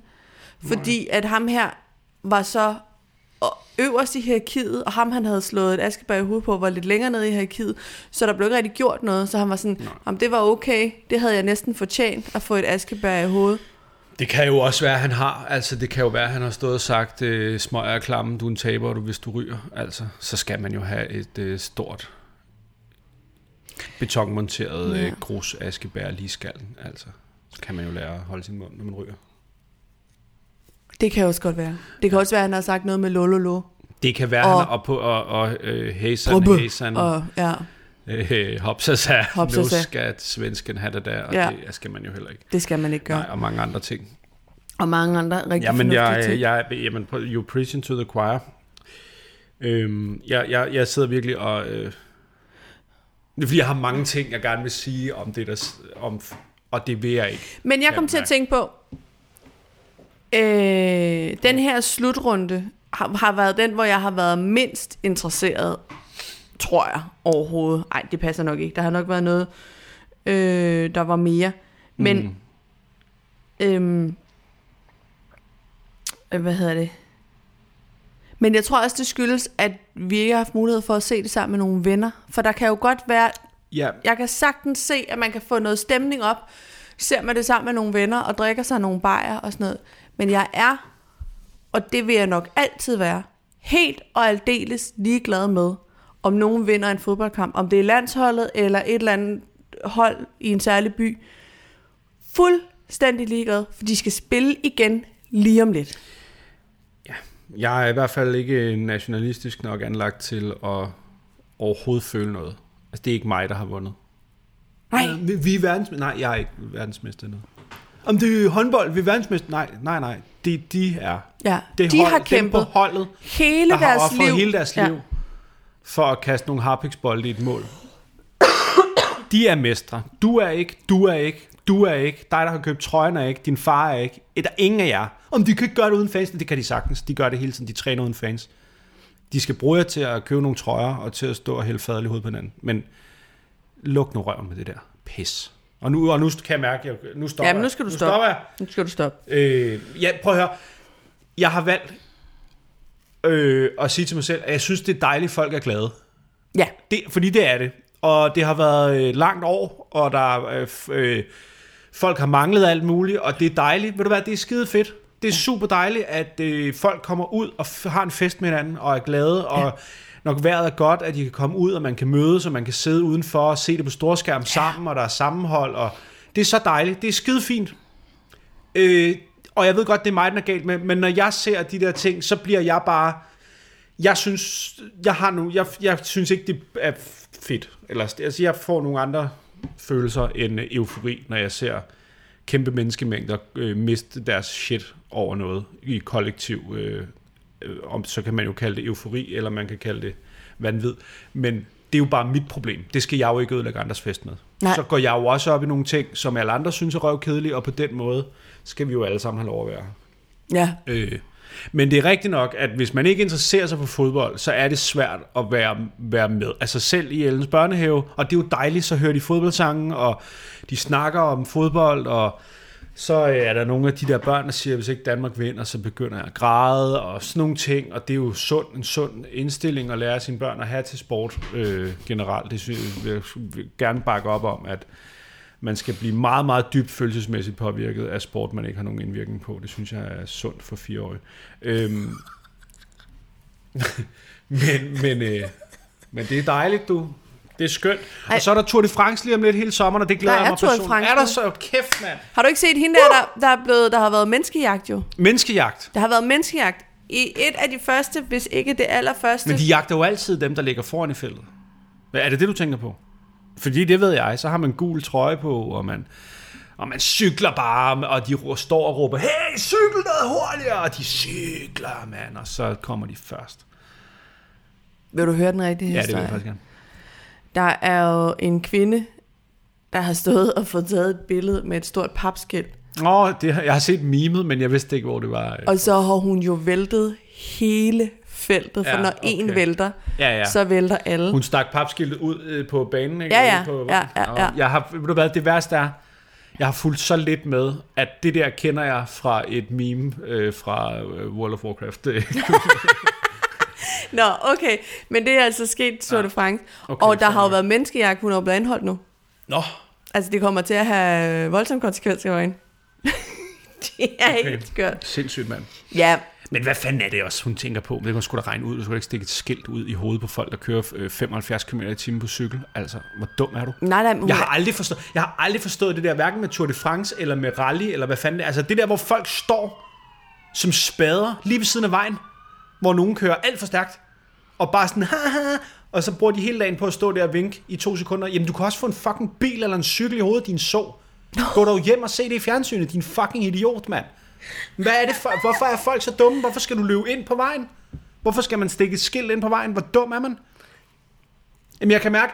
Fordi at ham her var så øverst i hierarkiet, og ham han havde slået et askebær i hovedet på, var lidt længere nede i hierarkiet, så der blev ikke rigtig gjort noget, så han var sådan, om det var okay, det havde jeg næsten fortjent at få et askebær i hovedet. Det kan jo også være, at han har, altså det kan jo være, at han har stået og sagt, øh, smøg er klammen, du er en taber, du, hvis du ryger. Altså, så skal man jo have et øh, stort betonmonteret Ja. øh, grus askebær lige i skallen. Altså, så kan man jo lære at holde sin mund, når man ryger. Det kan også godt være. Det kan også være, at han har sagt noget med lololo. Det kan være, Og- han er oppe på, og, og øh, hejsan, Brubbe. hejsan, Og, ja, øh, hopsasa, nu Hopsasa. skal svensken have det der, og Ja. det skal man jo heller ikke. det skal man ikke gøre. Nej, og mange andre ting. Og mange andre rigtig Jamen, jeg, ting. jeg, jamen, you preaching to the choir. Øhm, jeg, jeg, jeg sidder virkelig og... Øh, det er fordi, jeg har mange ting, jeg gerne vil sige om det, der, om, og det vil jeg ikke. Men jeg kom Jamen, til at tænke på, øh, den her slutrunde har, har været den, hvor jeg har været mindst interesseret, tror jeg, overhovedet. Nej, det passer nok ikke. Der har nok været noget, øh, der var mere. Men, Mm. øhm, øh, hvad hedder det? Men jeg tror også, det skyldes, at vi ikke har haft mulighed for at se det sammen med nogle venner. For der kan jo godt være Ja, jeg kan sagtens se, at man kan få noget stemning op, ser man det sammen med nogle venner og drikker sig nogle bajer og sådan noget. Men jeg er, og det vil jeg nok altid være, helt og aldeles ligeglad med, om nogen vinder en fodboldkamp. Om det er landsholdet eller et eller andet hold i en særlig by. Fuldstændig ligeglad, for de skal spille igen lige om lidt. jeg er i hvert fald ikke nationalistisk nok anlagt til at overhovedet føle noget. Altså, det er ikke mig, der har vundet. Nej, Vi, vi er verdensmester. Nej, jeg er ikke verdensmester endnu. Om det er håndbold, vi er verdensmester. Nej, nej, nej. Det de er. ja. Det de hold, har kæmpet på holdet, hele der har deres offret liv. hele deres liv Ja. for at kaste nogle harpiksbolde i et mål. De er mestre. Du er ikke, du er ikke, du er ikke. Dig, der har købt trøjen, er ikke. Din far er ikke. Der ingen af jer. Om de kan ikke gøre det uden fans, det kan de sagtens. De gør det hele tiden. De træner uden fans. De skal bruge jer til at købe nogle trøjer og til at stå og hælde fadel i hovedet på hinanden. Men luk nu røven med det der pis. Og nu, og nu kan jeg mærke, at jeg, nu stopper Ja, men nu skal du nu stoppe. Stopper jeg. Nu skal du stoppe. Øh, ja, prøv at høre. Jeg har valgt øh, at sige til mig selv, at jeg synes, det er dejligt, at folk er glade. Ja. Det, fordi det er det. Og det har været et langt år, og der er, øh, øh, folk har manglet alt muligt, og det er dejligt. Ved du hvad, det er skide fedt. Det er super dejligt, at øh, folk kommer ud og f- har en fest med hinanden, og er glade, og ja. Når vejret er godt, at de kan komme ud, og man kan mødes, og man kan sidde udenfor og se det på storskærm sammen, og der er sammenhold, og det er så dejligt. Det er skide fint. Øh, og jeg ved godt, det er mig, den er galt med, men når jeg ser de der ting, så bliver jeg bare... Jeg synes, jeg har nu, jeg, jeg synes ikke, det er fedt. Eller, altså, jeg får nogle andre følelser end eufori, når jeg ser kæmpe menneskemængder øh, miste deres shit over noget i kollektiv. Øh, øh, om, så kan man jo kalde det eufori, eller man kan kalde det vanvid. Men det er jo bare mit problem. Det skal jeg jo ikke ødelægge andres fest med. Nej. Så går jeg jo også op i nogle ting, som alle andre synes er røvkedelige, og på den måde skal vi jo alle sammen have lov at være. Ja. Øh, men det er rigtigt nok, at hvis man ikke interesserer sig for fodbold, så er det svært at være, være med. Altså selv i Ellens børnehave, og det er jo dejligt, så hører de fodboldsange, og de snakker om fodbold, og så øh, er der nogle af de der børn, der siger, at hvis ikke Danmark vinder, så begynder jeg at græde, og sådan nogle ting, og det er jo sund, en sund indstilling at lære sine børn at have til sport øh, generelt. Det synes jeg, vil jeg vil gerne bakke op om, at man skal blive meget, meget dybt følelsesmæssigt påvirket af sport, man ikke har nogen indvirkning på. Det synes jeg er sundt for fireårige. Øhm, men, men, øh, men det er dejligt, du. Det er skønt. Ej. Og så er der Tour de France lige om lidt hele sommeren, og det glæder Der jeg mig Tour personligt. Er der så kæft, mand? Har du ikke set hende der, der, der, er blevet, der har været menneskejagt jo? Menneskejagt. Der har været menneskejagt i et af de første, hvis ikke det allerførste. Men de jagter jo altid dem, der ligger foran i feltet. Er det det, du tænker på? Fordi det ved jeg, så har man gul trøje på, og man, og man cykler bare, og de står og råber, hey, cykel noget hurtigere, og de cykler, mand, og så kommer de først. Vil du høre den rigtige Ja, det vil historie? jeg faktisk gerne. Der er jo en kvinde, der har stået og fået taget et billede med et stort papskilt. Åh, det, har- jeg har set memet, men jeg vidste ikke, hvor det var. Og så har hun jo væltet hele feltet, for Ja, når okay. en vælter, Ja, ja. så vælter alle. Hun stak papskiltet ud øh, på banen, ikke? Ja, ja. På, Ja, ja, ja. Jeg har, ved du hvad, det værste er, jeg har fulgt så lidt med, at det der kender jeg fra et meme øh, fra øh, World of Warcraft. Nå, okay. Men det er altså sket Tour de France. Okay, og der har jo været menneskejagt, hun er jo blevet anholdt nu. Nå, Altså, det kommer til at have voldsomme konsekvenser i hende. det er Okay. helt skørt. sindssygt, mand. Ja, Men hvad fanden er det også, hun tænker på? Det kan sgu da regne ud. Du skulle ikke stikke et skilt ud i hovedet på folk, der kører øh, 75 km i timen på cykel. Altså, hvor dum er du? nej, nej, hun, Jeg har aldrig forstået, jeg har aldrig forstået det der, hverken med Tour de France eller med rally, eller hvad fanden det er. Altså det der, hvor folk står som spader lige ved siden af vejen, hvor nogen kører alt for stærkt, og bare sådan, haha, og så bruger de hele dagen på at stå der og vinke i to sekunder. Jamen, du kan også få en fucking bil eller en cykel i hovedet, din så. Gå dog hjem og se det i fjernsynet, din fucking idiot, mand. Hvad er det for, hvorfor er folk så dumme? Hvorfor skal du løbe ind på vejen? Hvorfor skal man stikke et skilt ind på vejen? Hvor dum er man? Jamen, jeg kan mærke,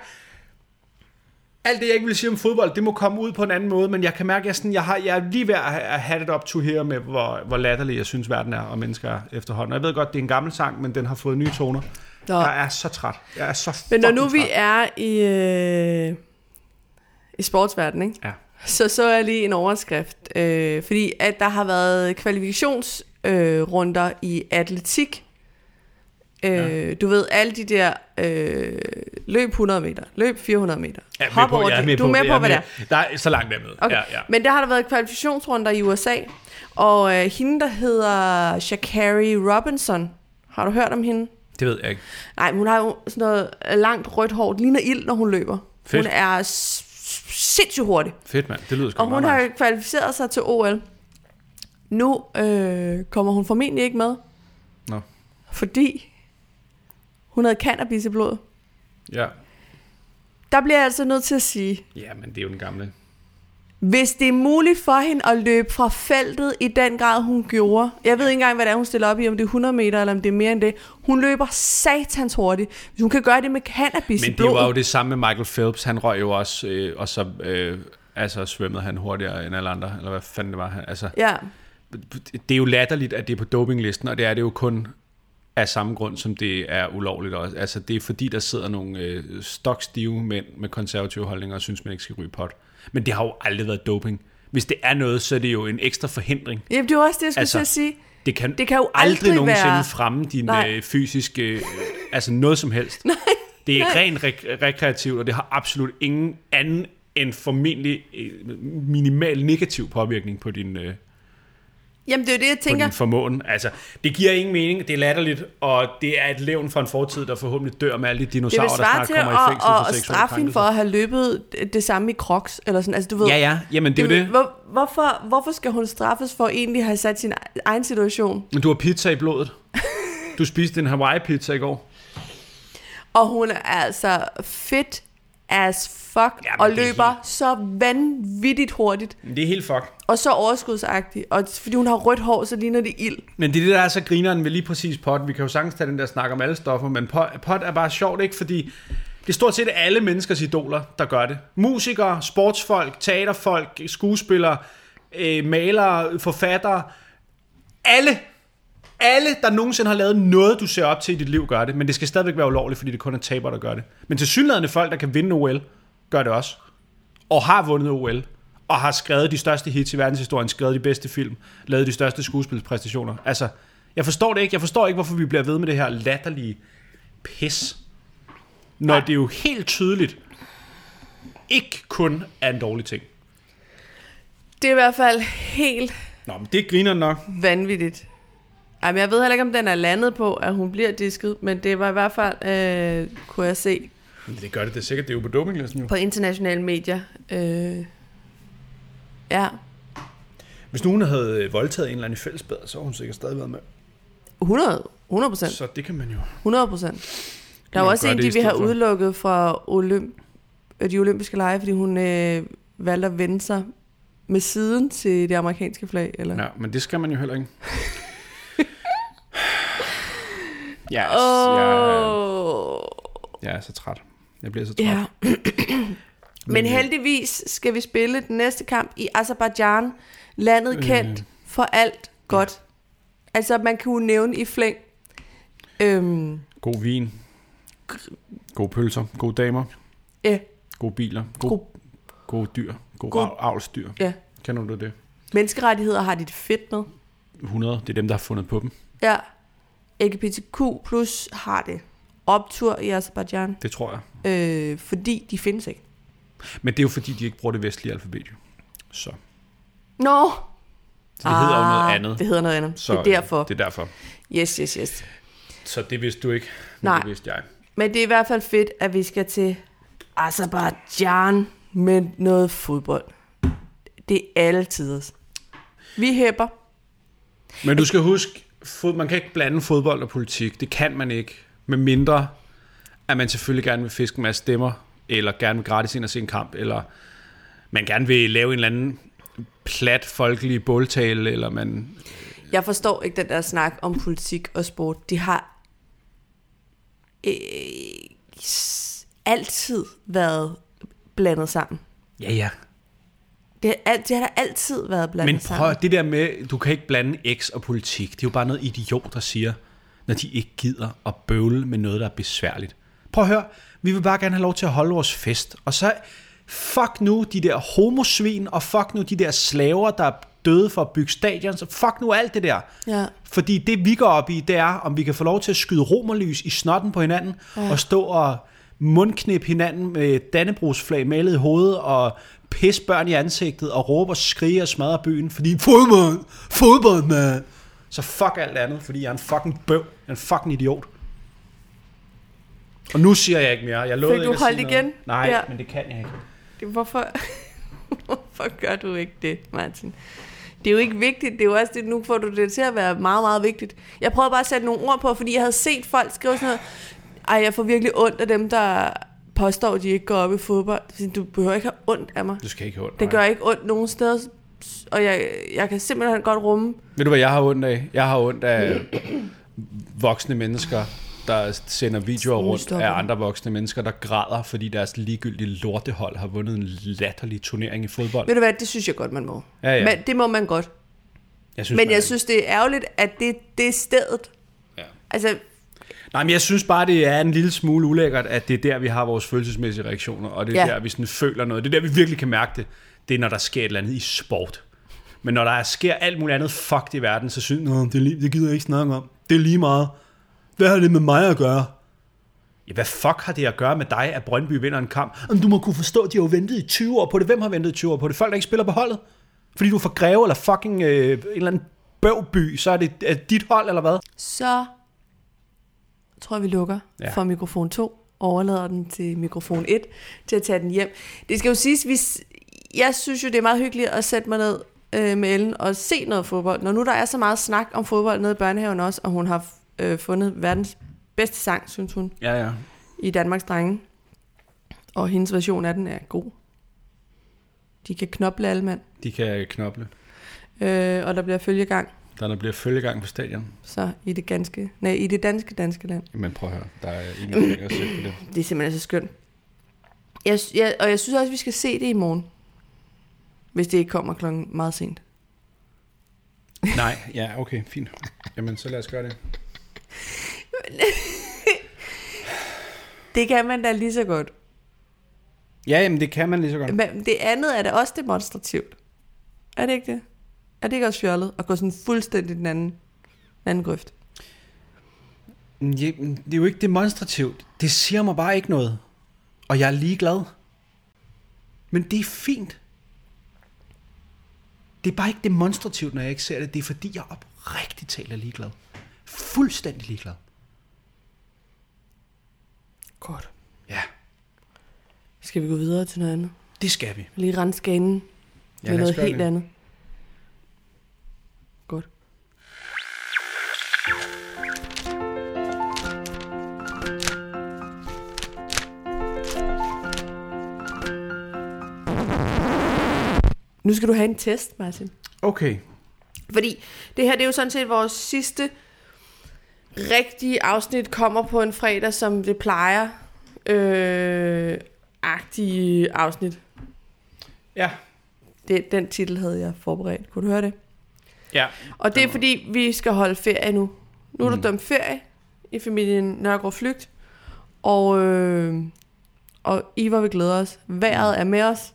alt det, jeg ikke vil sige om fodbold, det må komme ud på en anden måde, men jeg kan mærke, at jeg, sådan, jeg, har, jeg er lige ved at have- det op to her med, hvor, hvor latterlig jeg synes, verden er og mennesker er efterhånden. Og jeg ved godt, det er en gammel sang, men den har fået nye toner. Nå. Jeg er så træt. Jeg er så Men når nu fucking vi træt. er i, øh, i sportsverdenen, ikke? Ja. så så jeg lige en overskrift. Øh, fordi at der har været kvalifikationsrunder øh, runder i atletik. Øh, ja. Du ved, alle de der øh, løb 100 meter, løb 400 meter. Er hop på, over er det. du er med på, hvad det er. Der er så langt med. Okay. Ja, ja. Men der har der været kvalifikationsrunder i USA, og øh, hende, der hedder Shakari Robinson, har du hørt om hende? Det ved jeg ikke. Nej, men hun har jo sådan noget langt rødt hår, det ligner ild, når hun løber. Fedt. Hun er sindssygt hurtig, Fedt, mand. Det lyder sgu og hun har nice. kvalificeret sig til OL. Nu øh, kommer hun formentlig ikke med, Nå. fordi hun havde cannabis i blodet. Ja. Der bliver jeg altså nødt til at sige, ja, men det er jo den gamle. Hvis det er muligt for hende at løbe fra feltet i den grad, hun gjorde. Jeg ved ikke engang, hvad det er, hun stiller op i, om det er 100 meter, eller om det er mere end det. Hun løber satans hurtigt. Hvis hun kan gøre det med cannabis Men det var jo det samme med Michael Phelps. Han røg jo også, øh, og så øh, altså, svømmede han hurtigere end alle andre. Eller hvad fanden det var. Altså, Ja, det er jo latterligt, at det er på dopinglisten, og det er det jo kun af samme grund, som det er ulovligt også. Altså, det er fordi, der sidder nogle øh, stokstive mænd med konservative holdninger og synes, man ikke skal ryge pot. Men det har jo aldrig været doping. Hvis det er noget, så er det jo en ekstra forhindring. Jamen, det var også det, jeg skulle Altså, sige. Det kan, Det kan jo aldrig, aldrig nogensinde være- fremme din Nej. øh, fysiske, øh, altså noget som helst. Nej, Det er nej. rent re- rekreativt, og det har absolut ingen anden end formentlig øh, minimal negativ påvirkning på din, øh, Jamen, det er det, jeg på tænker. din formåen. Altså, det giver ingen mening, det er latterligt, og det er et levn fra en fortid, der forhåbentlig dør med alle de dinosaurer, der snart kommer i at, fængsel at, for at seksuelle straffe hende for at have løbet det- samme i crocs, eller sådan. Altså, du ved, Ja, ja, jamen det er jo det. Hvor, hvorfor, hvorfor skal hun straffes for egentlig at have sat sin egen situation? Men du har pizza i blodet. Du spiste en Hawaii-pizza i går. Og hun er altså fit as fuck, Jamen, og er løber så vanvittigt hurtigt, Det er helt fuck. og så overskudsagtig. Og fordi hun har rødt hår, så ligner det ild. Men det er det, der er så grineren ved lige præcis pot. Vi kan jo sagtens tage den der snak om alle stoffer, men pot, pot er bare sjovt, ikke? Fordi det er stort set alle menneskers idoler, der gør det. Musikere, sportsfolk, teaterfolk, skuespillere, øh, malere, forfattere. Alle, alle, der nogensinde har lavet noget, du ser op til i dit liv, gør det. Men det skal stadigvæk være ulovligt, fordi det kun er taber, der gør det. Men til synligheden folk, der kan vinde OL, gør det også. Og har vundet OL. Og har skrevet de største hits i verdenshistorien, skrevet de bedste film, lavet de største skuespilspræstationer. Altså, jeg forstår det ikke. Jeg forstår ikke, hvorfor vi bliver ved med det her latterlige pis. Når Nej. det jo helt tydeligt ikke kun er en dårlig ting. Det er i hvert fald helt Nå, men det griner nok. vanvittigt. Jamen, jeg ved heller ikke, om den er landet på, at hun bliver disket, men det var i hvert fald, øh, kunne jeg se, Men det gør det, det er sikkert. Det er jo på dopinglisten jo. på internationale medier. Øh, ja, Hvis nogen havde øh, voldtaget en eller anden i fællesbad, så har hun sikkert stadig været med. 100, 100 procent. Så det kan man jo. 100 procent. Der er også en, de stedet for. udelukket fra Olymp, øh, de olympiske lege, fordi hun øh, valgte at vende sig med siden til det amerikanske flag. Eller? Ja, men det skal man jo heller ikke. ja, Åh, jeg, jeg er så træt. Jeg bliver så træt. ja. Men øh, heldigvis skal vi spille den næste kamp i Azerbaijan, landet Øh. kendt for alt godt. Altså, man kan jo nævne i flæng. Øhm, God vin. Gode pølser. Gode damer. ja, Gode biler. God, God- gode dyr. God, God- god avlsdyr. ja. Kender du det? Menneskerettigheder har de det fedt med. 100. Det er dem, der har fundet på dem. Ja. LGBTQ plus har det optur i Azerbaijan, Det tror jeg. øh, fordi de findes ikke. Men det er jo fordi, de ikke bruger det vestlige alfabet. Jo. Så. Nå! Så det hedder jo noget andet. Ah, Det hedder noget andet. Så, det er derfor. Det er derfor. Yes, yes, yes. Så det vidste du ikke, men Nej. det vidste jeg. Men det er i hvert fald fedt, at vi skal til Azerbaijan med noget fodbold. Det er alle tiders. Vi hæpper. Men du skal huske, fod, man kan ikke blande fodbold og politik. Det kan man ikke. Med mindre, at man selvfølgelig gerne vil fiske en masse stemmer, eller gerne vil gratis ind og se en kamp, eller man gerne vil lave en eller anden plat folkelig båltale, eller man... Jeg forstår ikke den der snak om politik og sport. De har øh, altid været blandet sammen. Ja, ja. Det, er, alt- det har der altid været blandet Men prøv, sammen. det der med, du kan ikke blande X og politik, det er jo bare noget idiot, der siger, når de ikke gider at bøvle med noget, der er besværligt. Prøv at høre, vi vil bare gerne have lov til at holde vores fest, og så fuck nu de der homosvin, og fuck nu de der slaver, der er døde for at bygge stadion, så fuck nu alt det der. Ja. Fordi det vi går op i, det er, om vi kan få lov til at skyde romerlys i snotten på hinanden, ja. og stå og mundknip hinanden med dannebrugsflag malet i hovedet, og pisse børn i ansigtet, og råbe og skrige og smadre byen, fordi fodbold, fodbold, man. Så fuck alt andet, fordi jeg er en fucking bøv, jeg er en fucking idiot. Og nu siger jeg ikke mere. Jeg lovede Fik du holdt igen? Noget. Nej, ja. men det kan jeg ikke. Det, hvorfor, hvorfor gør du ikke det, Martin? Det er jo ikke vigtigt. Det er jo også det, nu får du det til at være meget, meget vigtigt. Jeg prøvede bare at sætte nogle ord på, fordi jeg havde set folk skrive sådan noget. Ej, jeg får virkelig ondt af dem, der påstår, at de ikke går op i fodbold. Du behøver ikke have ondt af mig. Du skal ikke have ondt. Det gør ikke ondt nogen steder. Og jeg, jeg kan simpelthen godt rumme. Ved du, hvad jeg har ondt af? Jeg har ondt af voksne mennesker, der sender videoer rundt af andre voksne mennesker, der græder, fordi deres ligegyldige lortehold har vundet en latterlig turnering i fodbold. Ved du hvad, det synes jeg godt, man må. Ja, ja. Men, det må man godt. Jeg synes, Men jeg synes, det er ærgerligt, at det, det er stedet. Ja. Altså, Nej, men jeg synes bare, det er en lille smule ulækkert, at det er der, vi har vores følelsesmæssige reaktioner, og det er Ja. der, vi sådan føler noget. Det er der, vi virkelig kan mærke det. Det er, når der sker et eller andet i sport. Men når der sker alt muligt andet fucked i verden, så synes jeg, det, det gider jeg ikke snakke om. Det er lige meget. Hvad har det med mig at gøre? Ja, hvad fuck har det at gøre med dig, at Brøndby vinder en kamp? Om du må kunne forstå, at de har jo ventet i 20 år på det. Hvem har ventet i 20 år på det? Folk, der ikke spiller på holdet? Fordi du fra Greve eller fucking øh, en eller anden bøvby, så er det er det dit hold, eller hvad? så tror jeg, vi lukker ja. Ja. for mikrofon 2, overlader den til mikrofon 1, til at tage den hjem. Det skal jo siges, hvis, jeg synes jo, det er meget hyggeligt at sætte mig ned øh, med Ellen og se noget fodbold. Når nu der er så meget snak om fodbold nede i børnehaven også, og hun har øh, fundet verdens bedste sang, synes hun, Ja, ja. i Danmarks Drenge. Og hendes version af den er god. De kan knoble alle mand. De kan knoble. Øh, og der bliver følgegang, Der bliver følgegang på stadion. så i det ganske, nej, i det danske, danske land. Men prøv at høre, der er ingenting at se på det. Det er simpelthen så skønt. Jeg, jeg, og jeg synes også, at vi skal se det i morgen. Hvis det ikke kommer klokken meget sent. Nej, ja, okay, fint. Jamen, så lad os gøre det. Det kan man da lige så godt. Ja, jamen, det kan man lige så godt. Men det andet er da også demonstrativt. Er det ikke det? Er det ikke også fjollet at gå sådan fuldstændig den anden, den anden grøft? Ja, det er jo ikke demonstrativt. Det siger mig bare ikke noget. Og jeg er ligeglad. Men det er fint. Det er bare ikke demonstrativt, når jeg ikke ser det. Det er fordi, jeg oprigtigt taler ligeglad. Fuldstændig ligeglad. Godt. Ja, Skal vi gå videre til noget andet? det skal vi. Lige rense skanen Ja, med noget helt det. andet. Nu skal du have en test, Martin. Okay. Fordi det her, det er jo sådan set vores sidste rigtige afsnit, kommer på en fredag, som det plejer. Øh, agtige afsnit. Ja. Det, den titel havde jeg forberedt. Kunne du høre det? Ja. Og det er fordi, vi skal holde ferie nu. Nu er der dømt ferie i familien Nørgaard Flygt. Og, øh, og I hvor vi glæder os. Vejret er med os.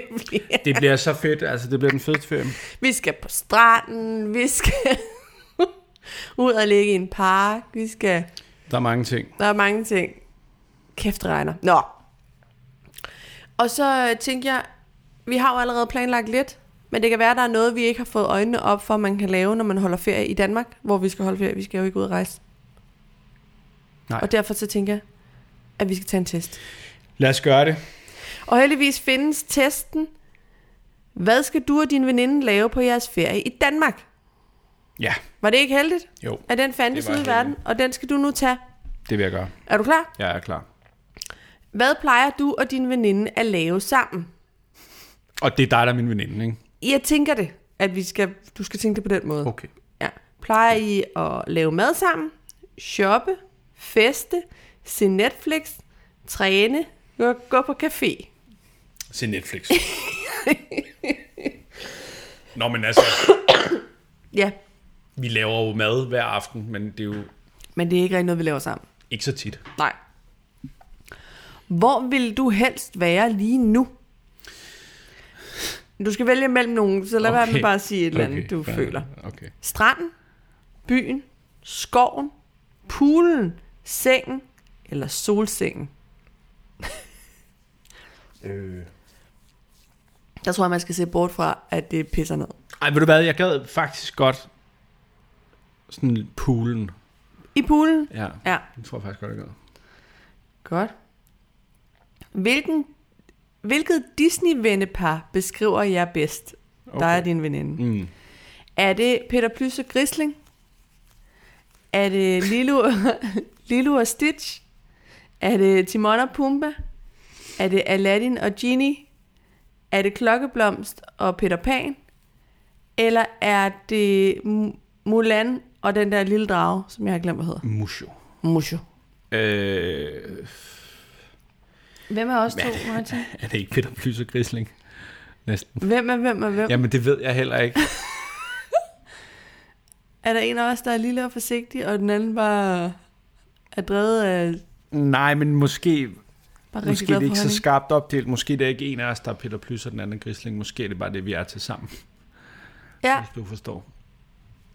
Det bliver. Det bliver så fedt. Altså, det bliver den fedeste ferie. Vi skal på stranden. Vi skal ud og ligge i en park. Vi skal... Der er mange ting. Der er mange ting. Kæft, det regner. Nå. Og så øh, tænker jeg, vi har jo allerede planlagt lidt, men det kan være, der er noget, vi ikke har fået øjnene op for, man kan lave, når man holder ferie i Danmark, hvor vi skal holde ferie. Vi skal jo ikke ud og rejse. Nej. Og derfor så tænker jeg, at vi skal tage en test. Lad os gøre det. Og heldigvis findes testen. Hvad skal du og din veninde lave på jeres ferie i Danmark? Ja. Var det ikke heldigt, Jo, at den fandtes ude i verden? Og den skal du nu tage. det vil jeg gøre. Er du klar? Jeg er klar. Hvad plejer du og din veninde at lave sammen? Og det er dig, der er min veninde, ikke? Jeg tænker det, at vi skal, du skal tænke det på den måde. Okay. Ja. Plejer I at lave mad sammen, shoppe, feste, se Netflix, træne, gå, gå på café? Se Netflix. Nå, men altså, Ja, vi laver jo mad hver aften, men det er jo men det er ikke rigtig noget, vi laver sammen. ikke så tit. Nej. Hvor vil du helst være lige nu? Du skal vælge mellem nogen, så lad okay. være med bare at sige et eller andet, du fair. føler. Okay. Stranden, byen, skoven, poolen, sengen eller solsengen? Øh. Der tror jeg, man skal se bort fra, at det pisser ned. Ej, ved du hvad, jeg gad faktisk godt sådan poolen. I poolen? Ja, Ja, det tror jeg faktisk godt, jeg gad. godt. Hvilken, hvilket Disney-vennepar beskriver jer bedst? Okay. Der er din veninde. Mm. Er det Peter Plys og Grisling? Er det Lilo, Lilo og Stitch? Er det Timon og Pumba? Er det Aladdin og Genie? Er det Klokkeblomst og Peter Pan? Eller er det Mulan og den der lille drage, som jeg har glemt, hvad hedder? Musho. Musho. Øh, Hvem er os to, er det? Martin? er det ikke Peter Plys og Grisling? Næsten. Hvem er hvem er hvem? Jamen, det ved jeg heller ikke. Er der en af os, der er lille og forsigtig, og den anden bare er drevet af... Nej, men måske, Bare måske det er ikke så skarpt opdelt. Måske det er ikke en af os, der er Peter Plys og den anden Grisling. Måske er det bare det, vi er til sammen, Ja, hvis du forstår.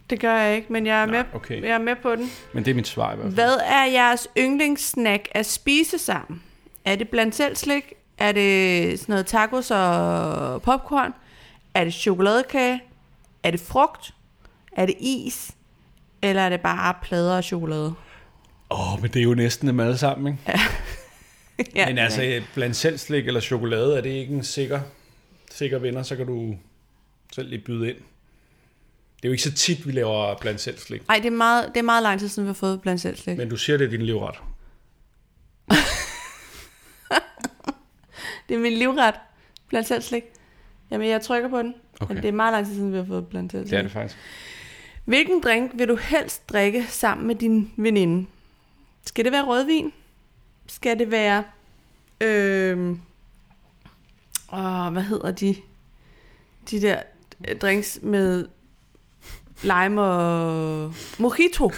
det gør jeg ikke, men jeg er, Nej, med, okay. jeg er med på den. Men det er mit svar i hvert fald. Hvad er jeres yndlingssnack at spise sammen? Er det blandt selv slik? Er det sådan noget tacos og popcorn? Er det chokoladekage? Er det frugt? Er det is? Eller er det bare plader og chokolade? Åh, oh, men det er jo næsten dem alle sammen, ikke? ja, Men altså, blandt selv slik eller chokolade, er det ikke en sikker, sikker vinder, så kan du selv lige byde ind. Det er jo ikke så tit, vi laver blandt selv slik. Ej, det er, meget, det er meget lang tid siden, vi har fået blandt selv slik. Men du siger, det er din livret. Det er min livret. Blandt selv slik. Jamen, jeg trykker på den. Okay. Men det er meget lang tid siden, vi har fået blandt selv Det er slik. det faktisk. Hvilken drink vil du helst drikke sammen med din veninde? Skal det være rødvin? Skal det være... Øh, åh, hvad hedder de? De der øh, drinks med lime og mojito.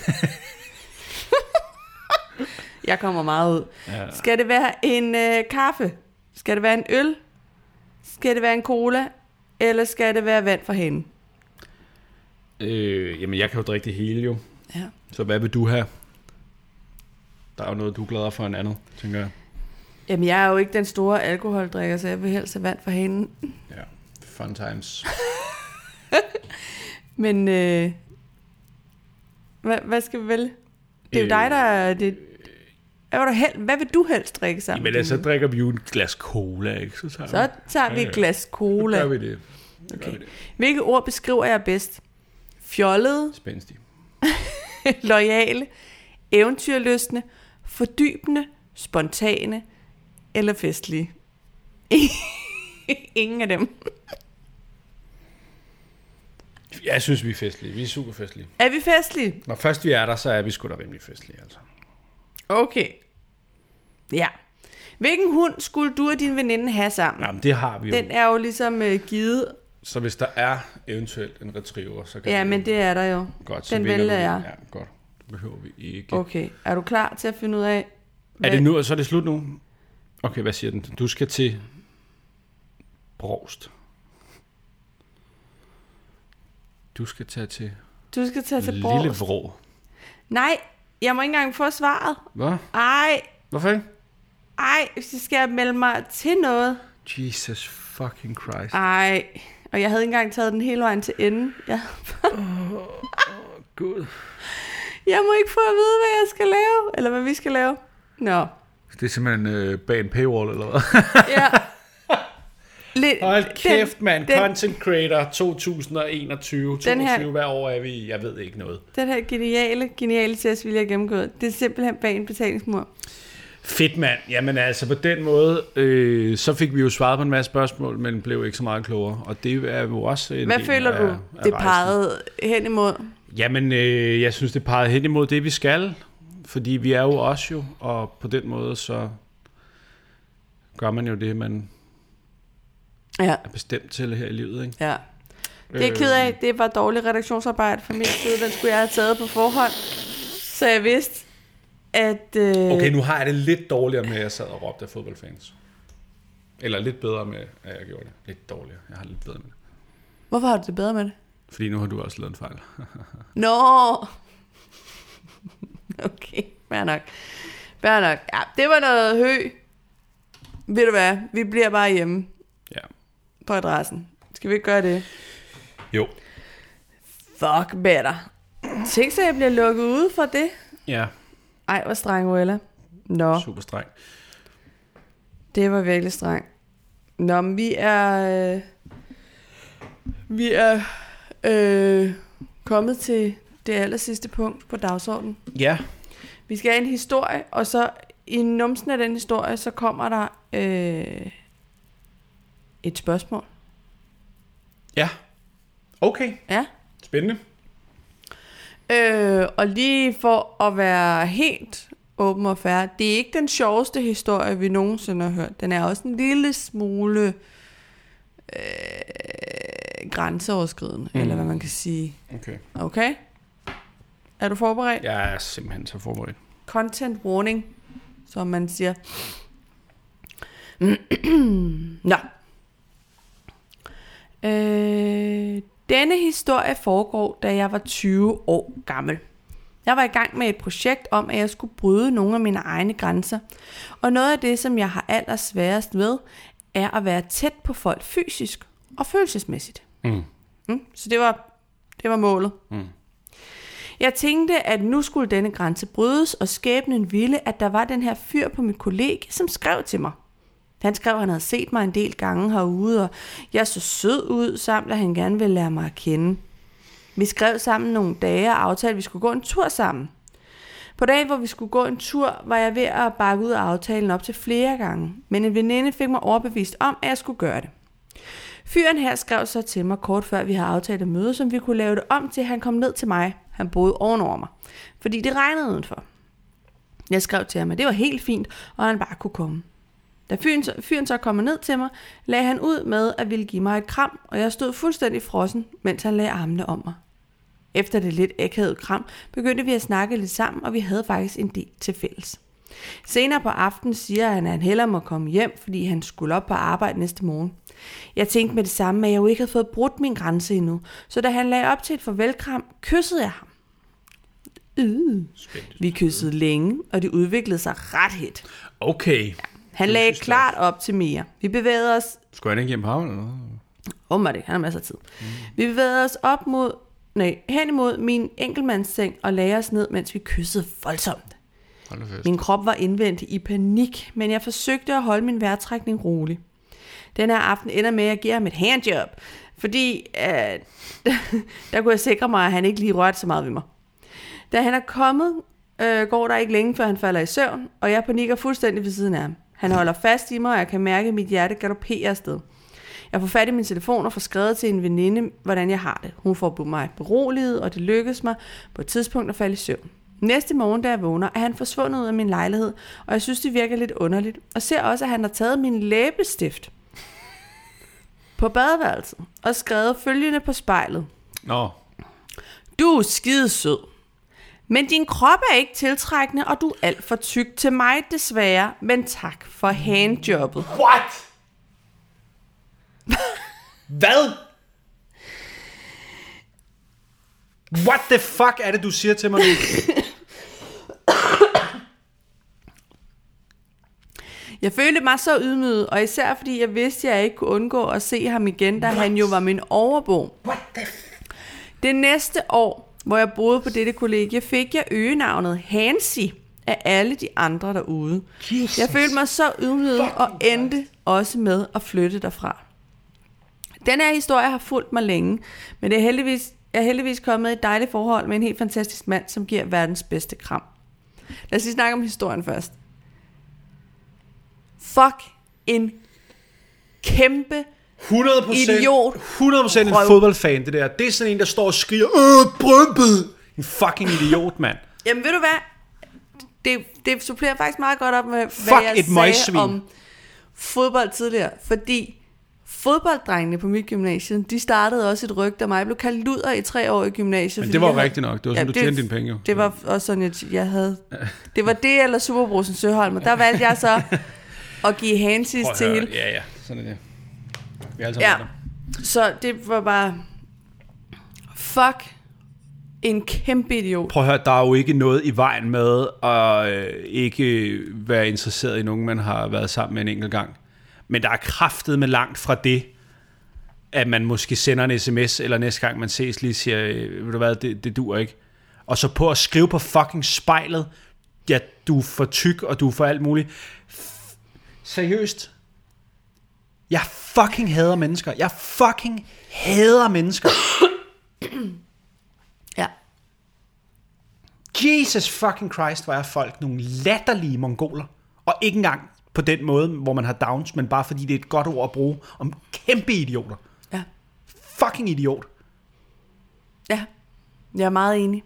Jeg kommer meget ud. Ja. Skal det være en øh, kaffe? Skal det være en øl? Skal det være en cola? Eller skal det være vand fra hende? Øh, jamen, jeg kan jo drikke det hele jo. Ja. Så hvad vil du have? Der er jo noget, du er gladere for en andet, tænker jeg. Jamen, jeg er jo ikke den store alkoholdrikker, så jeg vil helst have vand fra hende. Ja, fun times. Men øh, hvad, hvad skal vi vælge? Det er jo Øh, dig, der er... Det, hvad, vil du hel, hvad vil du helst drikke sammen? Jamen, så din drikker vi jo et glas cola, ikke? Så tager, så tager vi et glas Så cola. gør vi det. Så gør Okay. vi det. Hvilke ord beskriver jeg bedst? Fjollet, Spændstig. lojale, eventyrlystne, fordybende, spontane eller festlige? Ingen af dem. Jeg synes, vi er festlige. Vi er super festlige. Er vi festlige? Når først vi er der, så er vi sgu da rimelig festlige, altså. Okay. Ja. Hvilken hund skulle du og din veninde have sammen? Jamen, det har vi jo. Den er jo ligesom øh, givet. Så hvis der er eventuelt en retriever, så kan Ja, vi men det er der jo. godt. Så den vælger jeg. Ja, godt. Behøver vi ikke. Okay. Er du klar til at finde ud af... Er det nu, så er det slut nu? Okay, hvad siger den? Du skal til Brost. Du skal tage til Du skal tage til Lille Brovst. Vrå. Nej, jeg må ikke engang få svaret. Hvad? Ej, Hvorfor ikke? ej, hvis jeg skal melde mig til noget. Jesus fucking Christ. Ej, og jeg havde ikke engang taget den hele vejen til enden. Jeg, Gud. Jeg må ikke få at vide, hvad jeg skal lave, eller hvad vi skal lave. Nå, Det er simpelthen øh, bag en paywall, eller hvad? ja. Lidt, Hold kæft, mand. den- Content Creator 2021. Den her- 22, hvad år er vi? Jeg ved ikke noget. Den her geniale, geniale test, vil jeg gennemgå. Det er simpelthen bag en betalingsmur. Fedt, mand. Jamen altså, på den måde, øh, så fik vi jo svaret på en masse spørgsmål, men blev ikke så meget klogere. Og det er jo også en Hvad del føler af, du, af det rejsen. pegede hen imod? Jamen, øh, jeg synes, det pegede hen imod det, vi skal. Fordi vi er jo også jo, og på den måde, så gør man jo det, man Ja, er bestemt til her i livet. Ikke? ja. Det er jeg ked af. Det var dårligt redaktionsarbejde fra min side. Den skulle jeg have taget på forhånd. Så jeg vidste, at... Øh, Okay, nu har jeg det lidt dårligere med, at jeg sad og råbte af fodboldfans. Eller lidt bedre med, at jeg gjorde det. Lidt dårligere. Jeg har lidt bedre med det. Hvorfor har du det bedre med det? Fordi nu har du også lavet en fejl. Nå! Okay, fair nok. Fair nok. Ja, det var noget hø. Ved du hvad? Vi bliver bare hjemme ja. på adressen. Skal vi ikke gøre det? Jo. Fuck better. Tænk så, jeg bliver lukket ude for det. Ja, Ej, hvor streng, Uella. Nå, super streng. det var virkelig streng. Nå, men vi er... Øh, vi er øh, kommet til det aller sidste punkt på dagsordenen. Ja. Vi skal have en historie, og så i numsen af den historie, så kommer der øh, et spørgsmål. Ja. Okay. Ja. Spændende. Øh, og lige for at være helt åben og fair, det er ikke den sjoveste historie, vi nogensinde har hørt. Den er også en lille smule øh, grænseoverskridende, mm. eller hvad man kan sige. Okay. Okay? Er du forberedt? Jeg er simpelthen så forberedt. Content warning, som man siger. Nå. Øh, denne historie foregår, da jeg var 20 år gammel. Jeg var i gang med et projekt om, at jeg skulle bryde nogle af mine egne grænser. Og noget af det, som jeg har allersværest ved, er at være tæt på folk fysisk og følelsesmæssigt. Mm. Mm, så det var, det var målet. Mm. Jeg tænkte, at nu skulle denne grænse brydes, og skæbnen ville, at der var den her fyr på mit kollega, som skrev til mig. Han skrev, at han havde set mig en del gange herude, og jeg så sød ud, samt at han gerne ville lære mig at kende. Vi skrev sammen nogle dage og aftalte, at vi skulle gå en tur sammen. På dagen, hvor vi skulle gå en tur, var jeg ved at bakke ud af aftalen op til flere gange, men en veninde fik mig overbevist om, at jeg skulle gøre det. Fyren her skrev så til mig kort før vi havde aftalt et møde, som vi kunne lave det om til, han kom ned til mig. Han boede ovenover mig, fordi det regnede udenfor. Jeg skrev til ham, at det var helt fint, og han bare kunne komme. Da fyren, så- fyren så kom ned til mig, lagde han ud med at ville give mig et kram, og jeg stod fuldstændig frossen, mens han lagde armene om mig. Efter det lidt akavede kram, begyndte vi at snakke lidt sammen, og vi havde faktisk en del til fælles. Senere på aftenen siger han, at han hellere må komme hjem, fordi han skulle op på arbejde næste morgen. Jeg tænkte med det samme, at jeg jo ikke havde fået brudt min grænse endnu, så da han lagde op til et farvelkram, kyssede jeg ham. Øh. Vi kyssede længe, og det udviklede sig ret hit. Okay. Han lagde klart op til mere. Vi bevægede os Skulle han ikke hjem på havnen eller noget? Åh, det, han har masser af tid. Mm. Vi bevægede os op mod, nej, hen imod min enkeltmandsseng og lagde os ned, mens vi kyssede voldsomt. Min krop var indvendt i panik, men jeg forsøgte at holde min vejrtrækning rolig. Den her aften ender med, at jeg giver ham et handjob, fordi øh, der kunne jeg sikre mig, at han ikke lige rørte så meget ved mig. Da han er kommet, øh, går der ikke længe, før han falder i søvn, og jeg panikker fuldstændig ved siden af ham. Han holder fast i mig, og jeg kan mærke, at mit hjerte galopperer afsted. Jeg får fat i min telefon og får skrevet til en veninde, hvordan jeg har det. Hun får mig beroliget, og det lykkes mig på et tidspunkt at falde i søvn. Næste morgen, da jeg vågner, er han forsvundet ud af min lejlighed, og jeg synes, det virker lidt underligt. Og ser også, at han har taget min læbestift på badeværelset og skrevet følgende på spejlet. Nå, Du er skide sød. Men din krop er ikke tiltrækkende, og du er alt for tyk til mig desværre. Men tak for handjobbet. What? Hvad? What the fuck er det, du siger til mig nu? Jeg følte mig så ydmyget, og især fordi jeg vidste, at jeg ikke kunne undgå at se ham igen, da han jo var min overbo. What the Det næste år, hvor jeg boede på dette kollegie, fik jeg øgenavnet Hansi af alle de andre derude. Jesus. Jeg følte mig så ydmyget og endte også med at flytte derfra. Den her historie har fulgt mig længe, men det er heldigvis, jeg er heldigvis kommet i et dejligt forhold med en helt fantastisk mand, som giver verdens bedste kram. Lad os lige snakke om historien først. Fuck en kæmpe 100 Idiot. 100% en Røv. fodboldfan, det der. Det er sådan en, der står og skriger, Øh, Brøndby! En fucking idiot, mand. Jamen ved du hvad? Det, det supplerer faktisk meget godt op med, Fuck hvad jeg et sagde møgsvin. om fodbold tidligere. Fordi fodbolddrengene på mit gymnasium, de startede også et rygte, og mig blev kaldt luder i tre år i gymnasiet. Men det var jo rigtigt nok. Det var sådan, du tjente dine penge jo. Det var også sådan, jeg, jeg havde... Det var det eller Superbrusen Søholm, og der valgte jeg så at give at til hele. Ja, ja. Sådan er det. Vi er alle Ja, sammen ja. så det var bare... Fuck en kæmpe idiot. Prøv at høre, der er jo ikke noget i vejen med at øh, ikke være interesseret i nogen, man har været sammen med en enkelt gang. Men der er kraftet med langt fra det, at man måske sender en sms, eller næste gang man ses lige siger, øh, ved du hvad, det, det dur ikke. Og så på at skrive på fucking spejlet, ja, du er for tyk, og du er for alt muligt. Seriøst. Jeg fucking hader mennesker. Jeg fucking hader mennesker. Ja. Jesus fucking Christ, hvor er folk nogle latterlige mongoler. Og ikke engang på den måde, hvor man har downs, men bare fordi det er et godt ord at bruge om kæmpe idioter. Ja. Fucking idiot. Ja. Jeg er meget enig.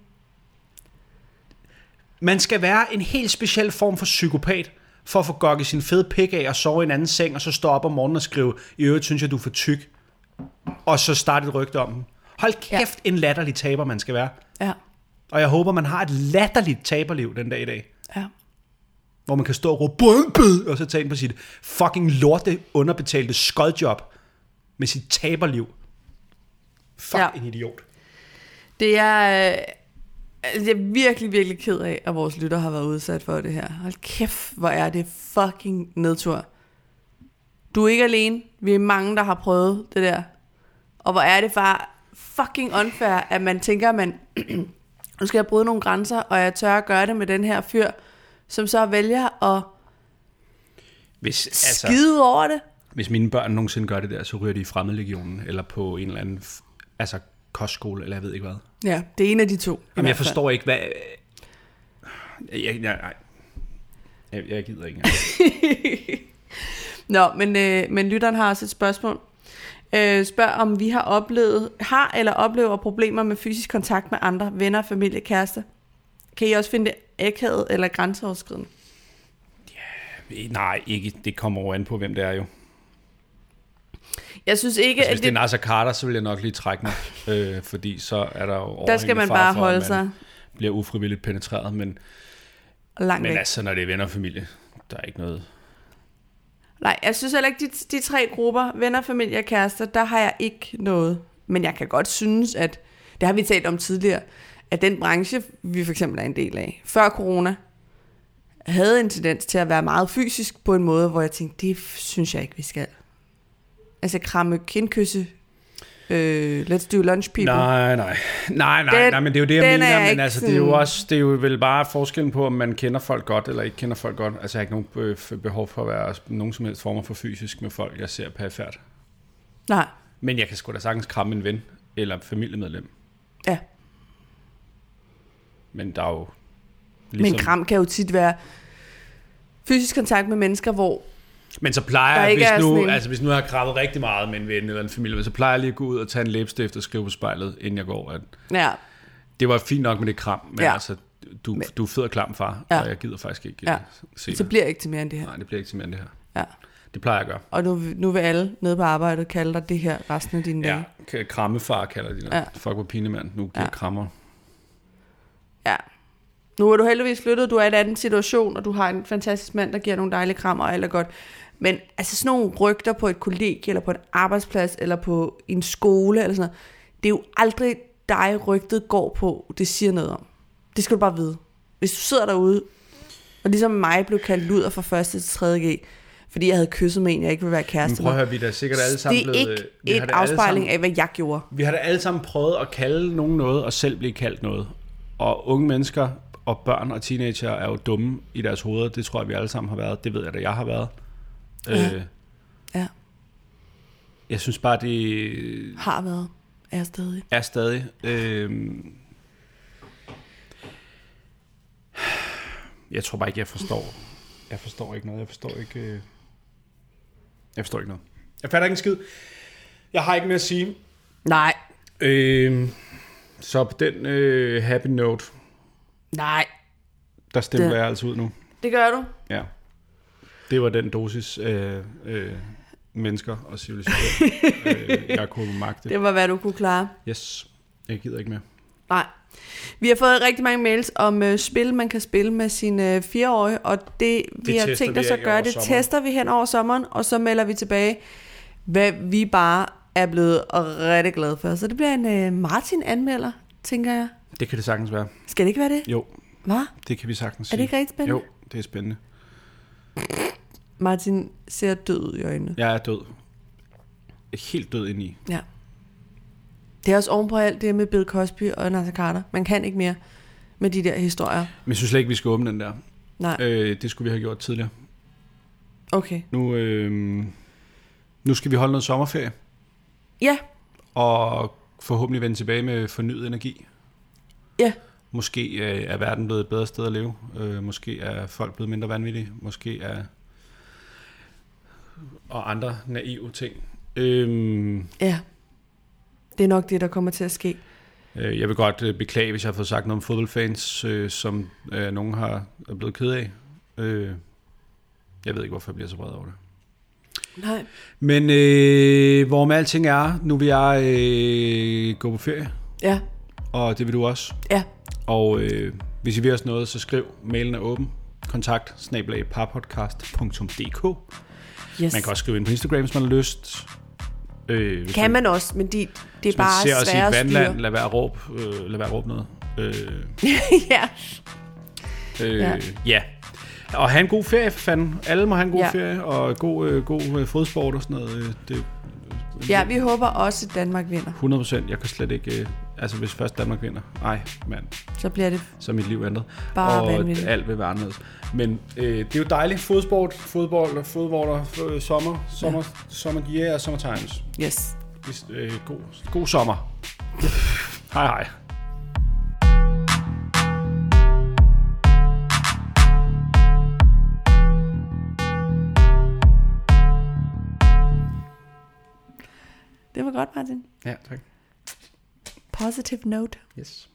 Man skal være en helt speciel form for psykopat, for at få gokket sin fede pik af og sove i en anden seng, og så stå op om morgenen og skrive, i øvrigt synes jeg, du er for tyk. Og så starte et rygte om dem. Hold kæft, ja. en latterlig taber man skal være. Ja. Og jeg håber, man har et latterligt taberliv den dag i dag. Ja. Hvor man kan stå og råbe, og så tage ind på sit fucking lorte underbetalte skodjob med sit taberliv. Fuck Ja. ja. en idiot. Det er... altså, Jeg er virkelig, virkelig ked af, at vores lytter har været udsat for det her. Hold kæft, hvor er det fucking nedtur. Du er ikke alene. Vi er mange, der har prøvet det der. Og hvor er det bare fucking unfair, at man tænker, at man... nu skal jeg bryde nogle grænser, og jeg tør at gøre det med den her fyr, som så vælger at Hvis, altså, skide over det. hvis mine børn nogensinde gør det der, så ryger de i fremmedlegionen, eller på en eller anden altså, kostskole, eller jeg ved ikke hvad. Ja, det er en af de to. Jamen, jeg forstår ikke, hvad... Jeg, jeg, nej. Jeg, jeg gider ikke. Nå, men, øh, men lytteren har også et spørgsmål. Øh, spørg om vi har oplevet, har eller oplever problemer med fysisk kontakt med andre, venner, familie, kærester. Kan I også finde det akavet eller grænseoverskridende? nej, ikke. Det kommer over an på, hvem det er jo. Jeg synes ikke, Altså, hvis at det er Nasser Carter, så vil jeg nok lige trække mig. øh, fordi så er der jo der skal man bare for, holde man sig bliver ufrivilligt penetreret. Men, langt men væk. altså, når det er venner og familie, der er ikke noget... Nej, jeg synes heller ikke, de, de tre grupper, venner, familie og kærester, der har jeg ikke noget. Men jeg kan godt synes, at, det har vi talt om tidligere, at den branche, vi for eksempel er en del af, før corona, havde en tendens til at være meget fysisk på en måde, hvor jeg tænkte, det synes jeg ikke, vi skal. Altså kramme kindkysse, øh, let's do lunch people. Nej, nej. Nej, nej, Den- nej, men det er jo det, jeg er mener. Men ikke altså, det er jo også, det er jo vel bare forskellen på, om man kender folk godt, eller ikke kender folk godt. Altså, jeg har ikke nogen øh, behov for at være nogen som helst former for fysisk med folk, jeg ser perifært. Nej, Men jeg kan sgu da sagtens kramme en ven, eller familiemedlem. ja. Men der er jo... Ligesom... Men kram kan jo tit være fysisk kontakt med mennesker, hvor Men så plejer jeg, hvis sådan nu, altså, hvis nu har jeg krammet rigtig meget med en ven eller en familie, så plejer jeg lige at gå ud og tage en læbestift og skrive på spejlet, inden jeg går. At ja, det var fint nok med det kram, men Ja. ja. altså, du, du er fed og klam, far, Ja. ja. og jeg gider faktisk ikke Ja. ja. se så det. bliver det ikke til mere end det her. Nej, det bliver ikke til mere end det her. Ja. Det plejer jeg at gøre. Og nu, nu vil alle nede på arbejdet kalde dig det her resten af dine dage. Ja, krammefar kalder de det. Ja. Ja. Fuck, hvor pinemand. Nu giver Ja. ja. krammer. Ja. Nu er du heldigvis flyttet, du er i en anden situation, og du har en fantastisk mand, der giver nogle dejlige krammer, og alt er godt. Men altså sådan nogle rygter på et kollegie, eller på en arbejdsplads, eller på en skole, eller sådan noget, det er jo aldrig dig, rygtet går på, det siger noget om. Det skal du bare vide. Hvis du sidder derude, og ligesom mig blev kaldt luder fra 1. til 3. G, fordi jeg havde kysset med en, jeg ikke ville være Men kæreste prøv at med. høre, vi er da sikkert alle sammen Det er blevet... ikke vi har et alle afspejling sammen- af, hvad jeg gjorde. Vi har da alle sammen prøvet at kalde nogen noget, og selv blive kaldt noget. Og unge mennesker og børn og teenager er jo dumme i deres hoveder. Det tror jeg, vi alle sammen har været. Det ved jeg da, jeg har været. Ja. Øh, Ja, jeg synes bare, det har været. Er stadig. er stadig... Øh, jeg tror bare ikke, jeg forstår. Jeg forstår ikke noget. Jeg forstår ikke... Øh, jeg forstår ikke noget. Jeg fatter ikke en skid. Jeg har ikke mere at sige. Nej. Øh, så på den øh, happy note, Nej. der stemmer Det- jeg altså ud nu. Det gør du. Det var den dosis øh, øh, mennesker og civilisation, øh, jeg kunne magte. Det var, hvad du kunne klare. Yes, jeg gider ikke mere. Nej. Vi har fået rigtig mange mails om øh, spil, man kan spille med sine øh, fireårige, og det, vi Det har tænkt os at gøre, det sommeren. tester vi hen over sommeren, og så melder vi tilbage, hvad vi bare er blevet rigtig glade for. Så det bliver en øh, Martin-anmelder, tænker jeg. Det kan det sagtens være. Skal det ikke være det? Jo, Hvad? det kan vi sagtens Er sige. det ikke rigtig spændende? Jo, det er spændende. Martin ser død ud i øjnene. Jeg er død. Helt død indeni. Ja. Det er også ovenpå alt det med Bill Cosby og Nasser Carter. Man kan ikke mere med de der historier. Men jeg synes slet ikke, vi skal åbne den der. Nej, Øh, det skulle vi have gjort tidligere. okay. Nu, øh, nu skal vi holde noget sommerferie, Ja, og forhåbentlig vende tilbage med fornyet energi. ja. Måske øh, er verden blevet et bedre sted at leve. Øh, måske er folk blevet mindre vanvittige. Måske er... Og andre naive ting. Øhm, Ja. Det er nok det, der kommer til at ske. øh, jeg vil godt øh, beklage, hvis jeg har fået sagt noget om fodboldfans, øh, som øh, nogen har er blevet ked af. Øh, jeg ved ikke, hvorfor jeg bliver så vred over det. Nej. Men øh, hvor med alting er, nu vil jeg øh, gå på ferie. Ja, Og det vil du også. ja. Og øh, hvis I vil os noget, så skriv. Mailen er åben. Kontakt snablag parpodcast.dk Yes. Man kan også skrive ind på Instagram, hvis man har lyst. Øh, Kan man også, men de, det er hvis bare et at styre. vandland, lad være at råbe, øh, lad være at råbe noget. Øh, ja. øh, Ja. ja. Og have en god ferie, for fanden. Alle må have en god Ja. ja. ferie, og god, øh, god øh, fodsport og sådan noget. Øh, Det, ja, vi håber også, at Danmark vinder. 100 procent. Jeg kan slet ikke... Øh, altså, hvis først Danmark vinder. Ej, mand. Så bliver det Så mit liv ændret. Bare og vanvittigt. alt vil være anderledes. Men øh, det er jo dejligt. Fodsport, fodbold, fodbold, øh, sommer, sommer, ja. sommer, yeah, summer times. yes. Øh, god, god sommer. hej hej. Det var godt, Martin. Ja, tak. Positive note. Yes.